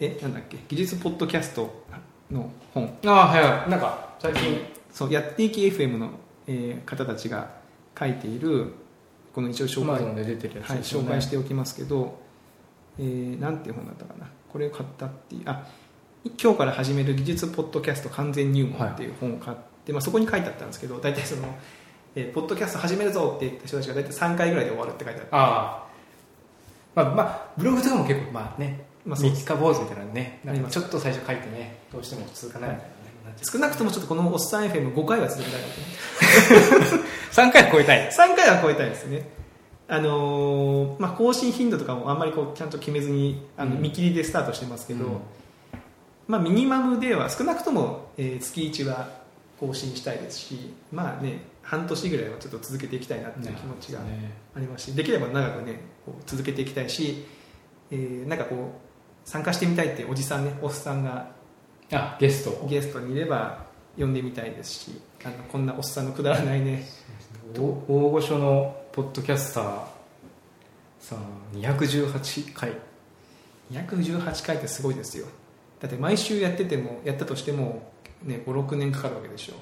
えなんだっけ？技術ポッドキャストの本。ああはいはい。なんか最近。そうやっていき FM の、えー方たちが書いているこの一応紹介 Amazon で出てるやつはい、紹介しておきますけど、えーなんていう本だったかな？これを買ったっていうあ今日から始める技術ポッドキャスト完全入門っていう本を買って、まあ、そこに書いてあったんですけど大体その、えーポッドキャスト始めるぞって言った人たちが大体3回ぐらいで終わるって書いてあってああまあまあブログとかも結構まあねまあ三日坊主みたいなのね。ちょっと最初書いてねどうしても続かない。みたい。少なくともちょっとこの「おっさん FM5 回は続けたい。なと思ってう3回超えたい。3回は超えたいですね。あのーまあ、更新頻度とかもあんまりこうちゃんと決めずにあのうん。見切りでスタートしてますけど、うん。まあ、ミニマムでは少なくとも、えー月1は更新したいですしまあね半年ぐらいはちょっと続けていきたいなっていう気持ちがね。ありますしできれば長くねこう続けていきたいし、えーなんかこう参加してみたいっておじさんねおっさんがあゲスト。ゲストにいれば呼んでみたいですしあのこんなおっさんのくだらないね大大御所のポッドキャスターさあ218回。218回ってすごいですよ。だって毎週やっててもやったとしても、ね、56年かかるわけでしょ。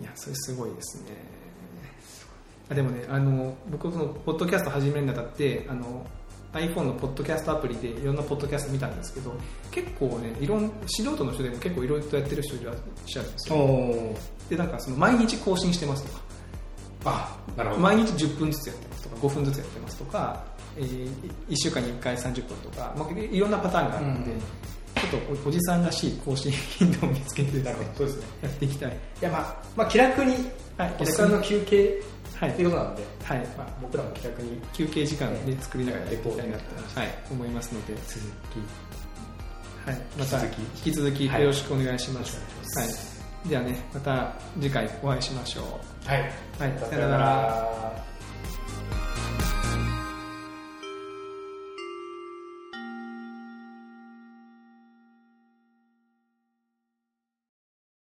い。やそれすごいですね。あでもねあの僕このポッドキャスト始めるにあたってあの iPhone のポッドキャストアプリでいろんなポッドキャスト見たんですけど結構ねいろん素人の人でも結構いろいろとやってる人いらっしゃるんですよ。おでなんかその毎日更新してますとか。あなるほど。毎日10分ずつやってますとか5分ずつやってますとか、えー、1週間に1回30分とか、まあ、いろんなパターンがあるので、うん。ちょっとおおじさんらしい更新頻度を見つけてなるほどそうですね。やっていきたい。いやまあ、まあ、気楽にはいおっさんの休憩はい。っていうことなんで、はい。まあ、僕らも気楽に休憩時間で作りながらやっていきたいなと、はい、思いますので、続はい、また引き続き。引き続きよろしくお願いします。ははい。い、ではね、また次回お会いしましょう。きはい。はい、さよなら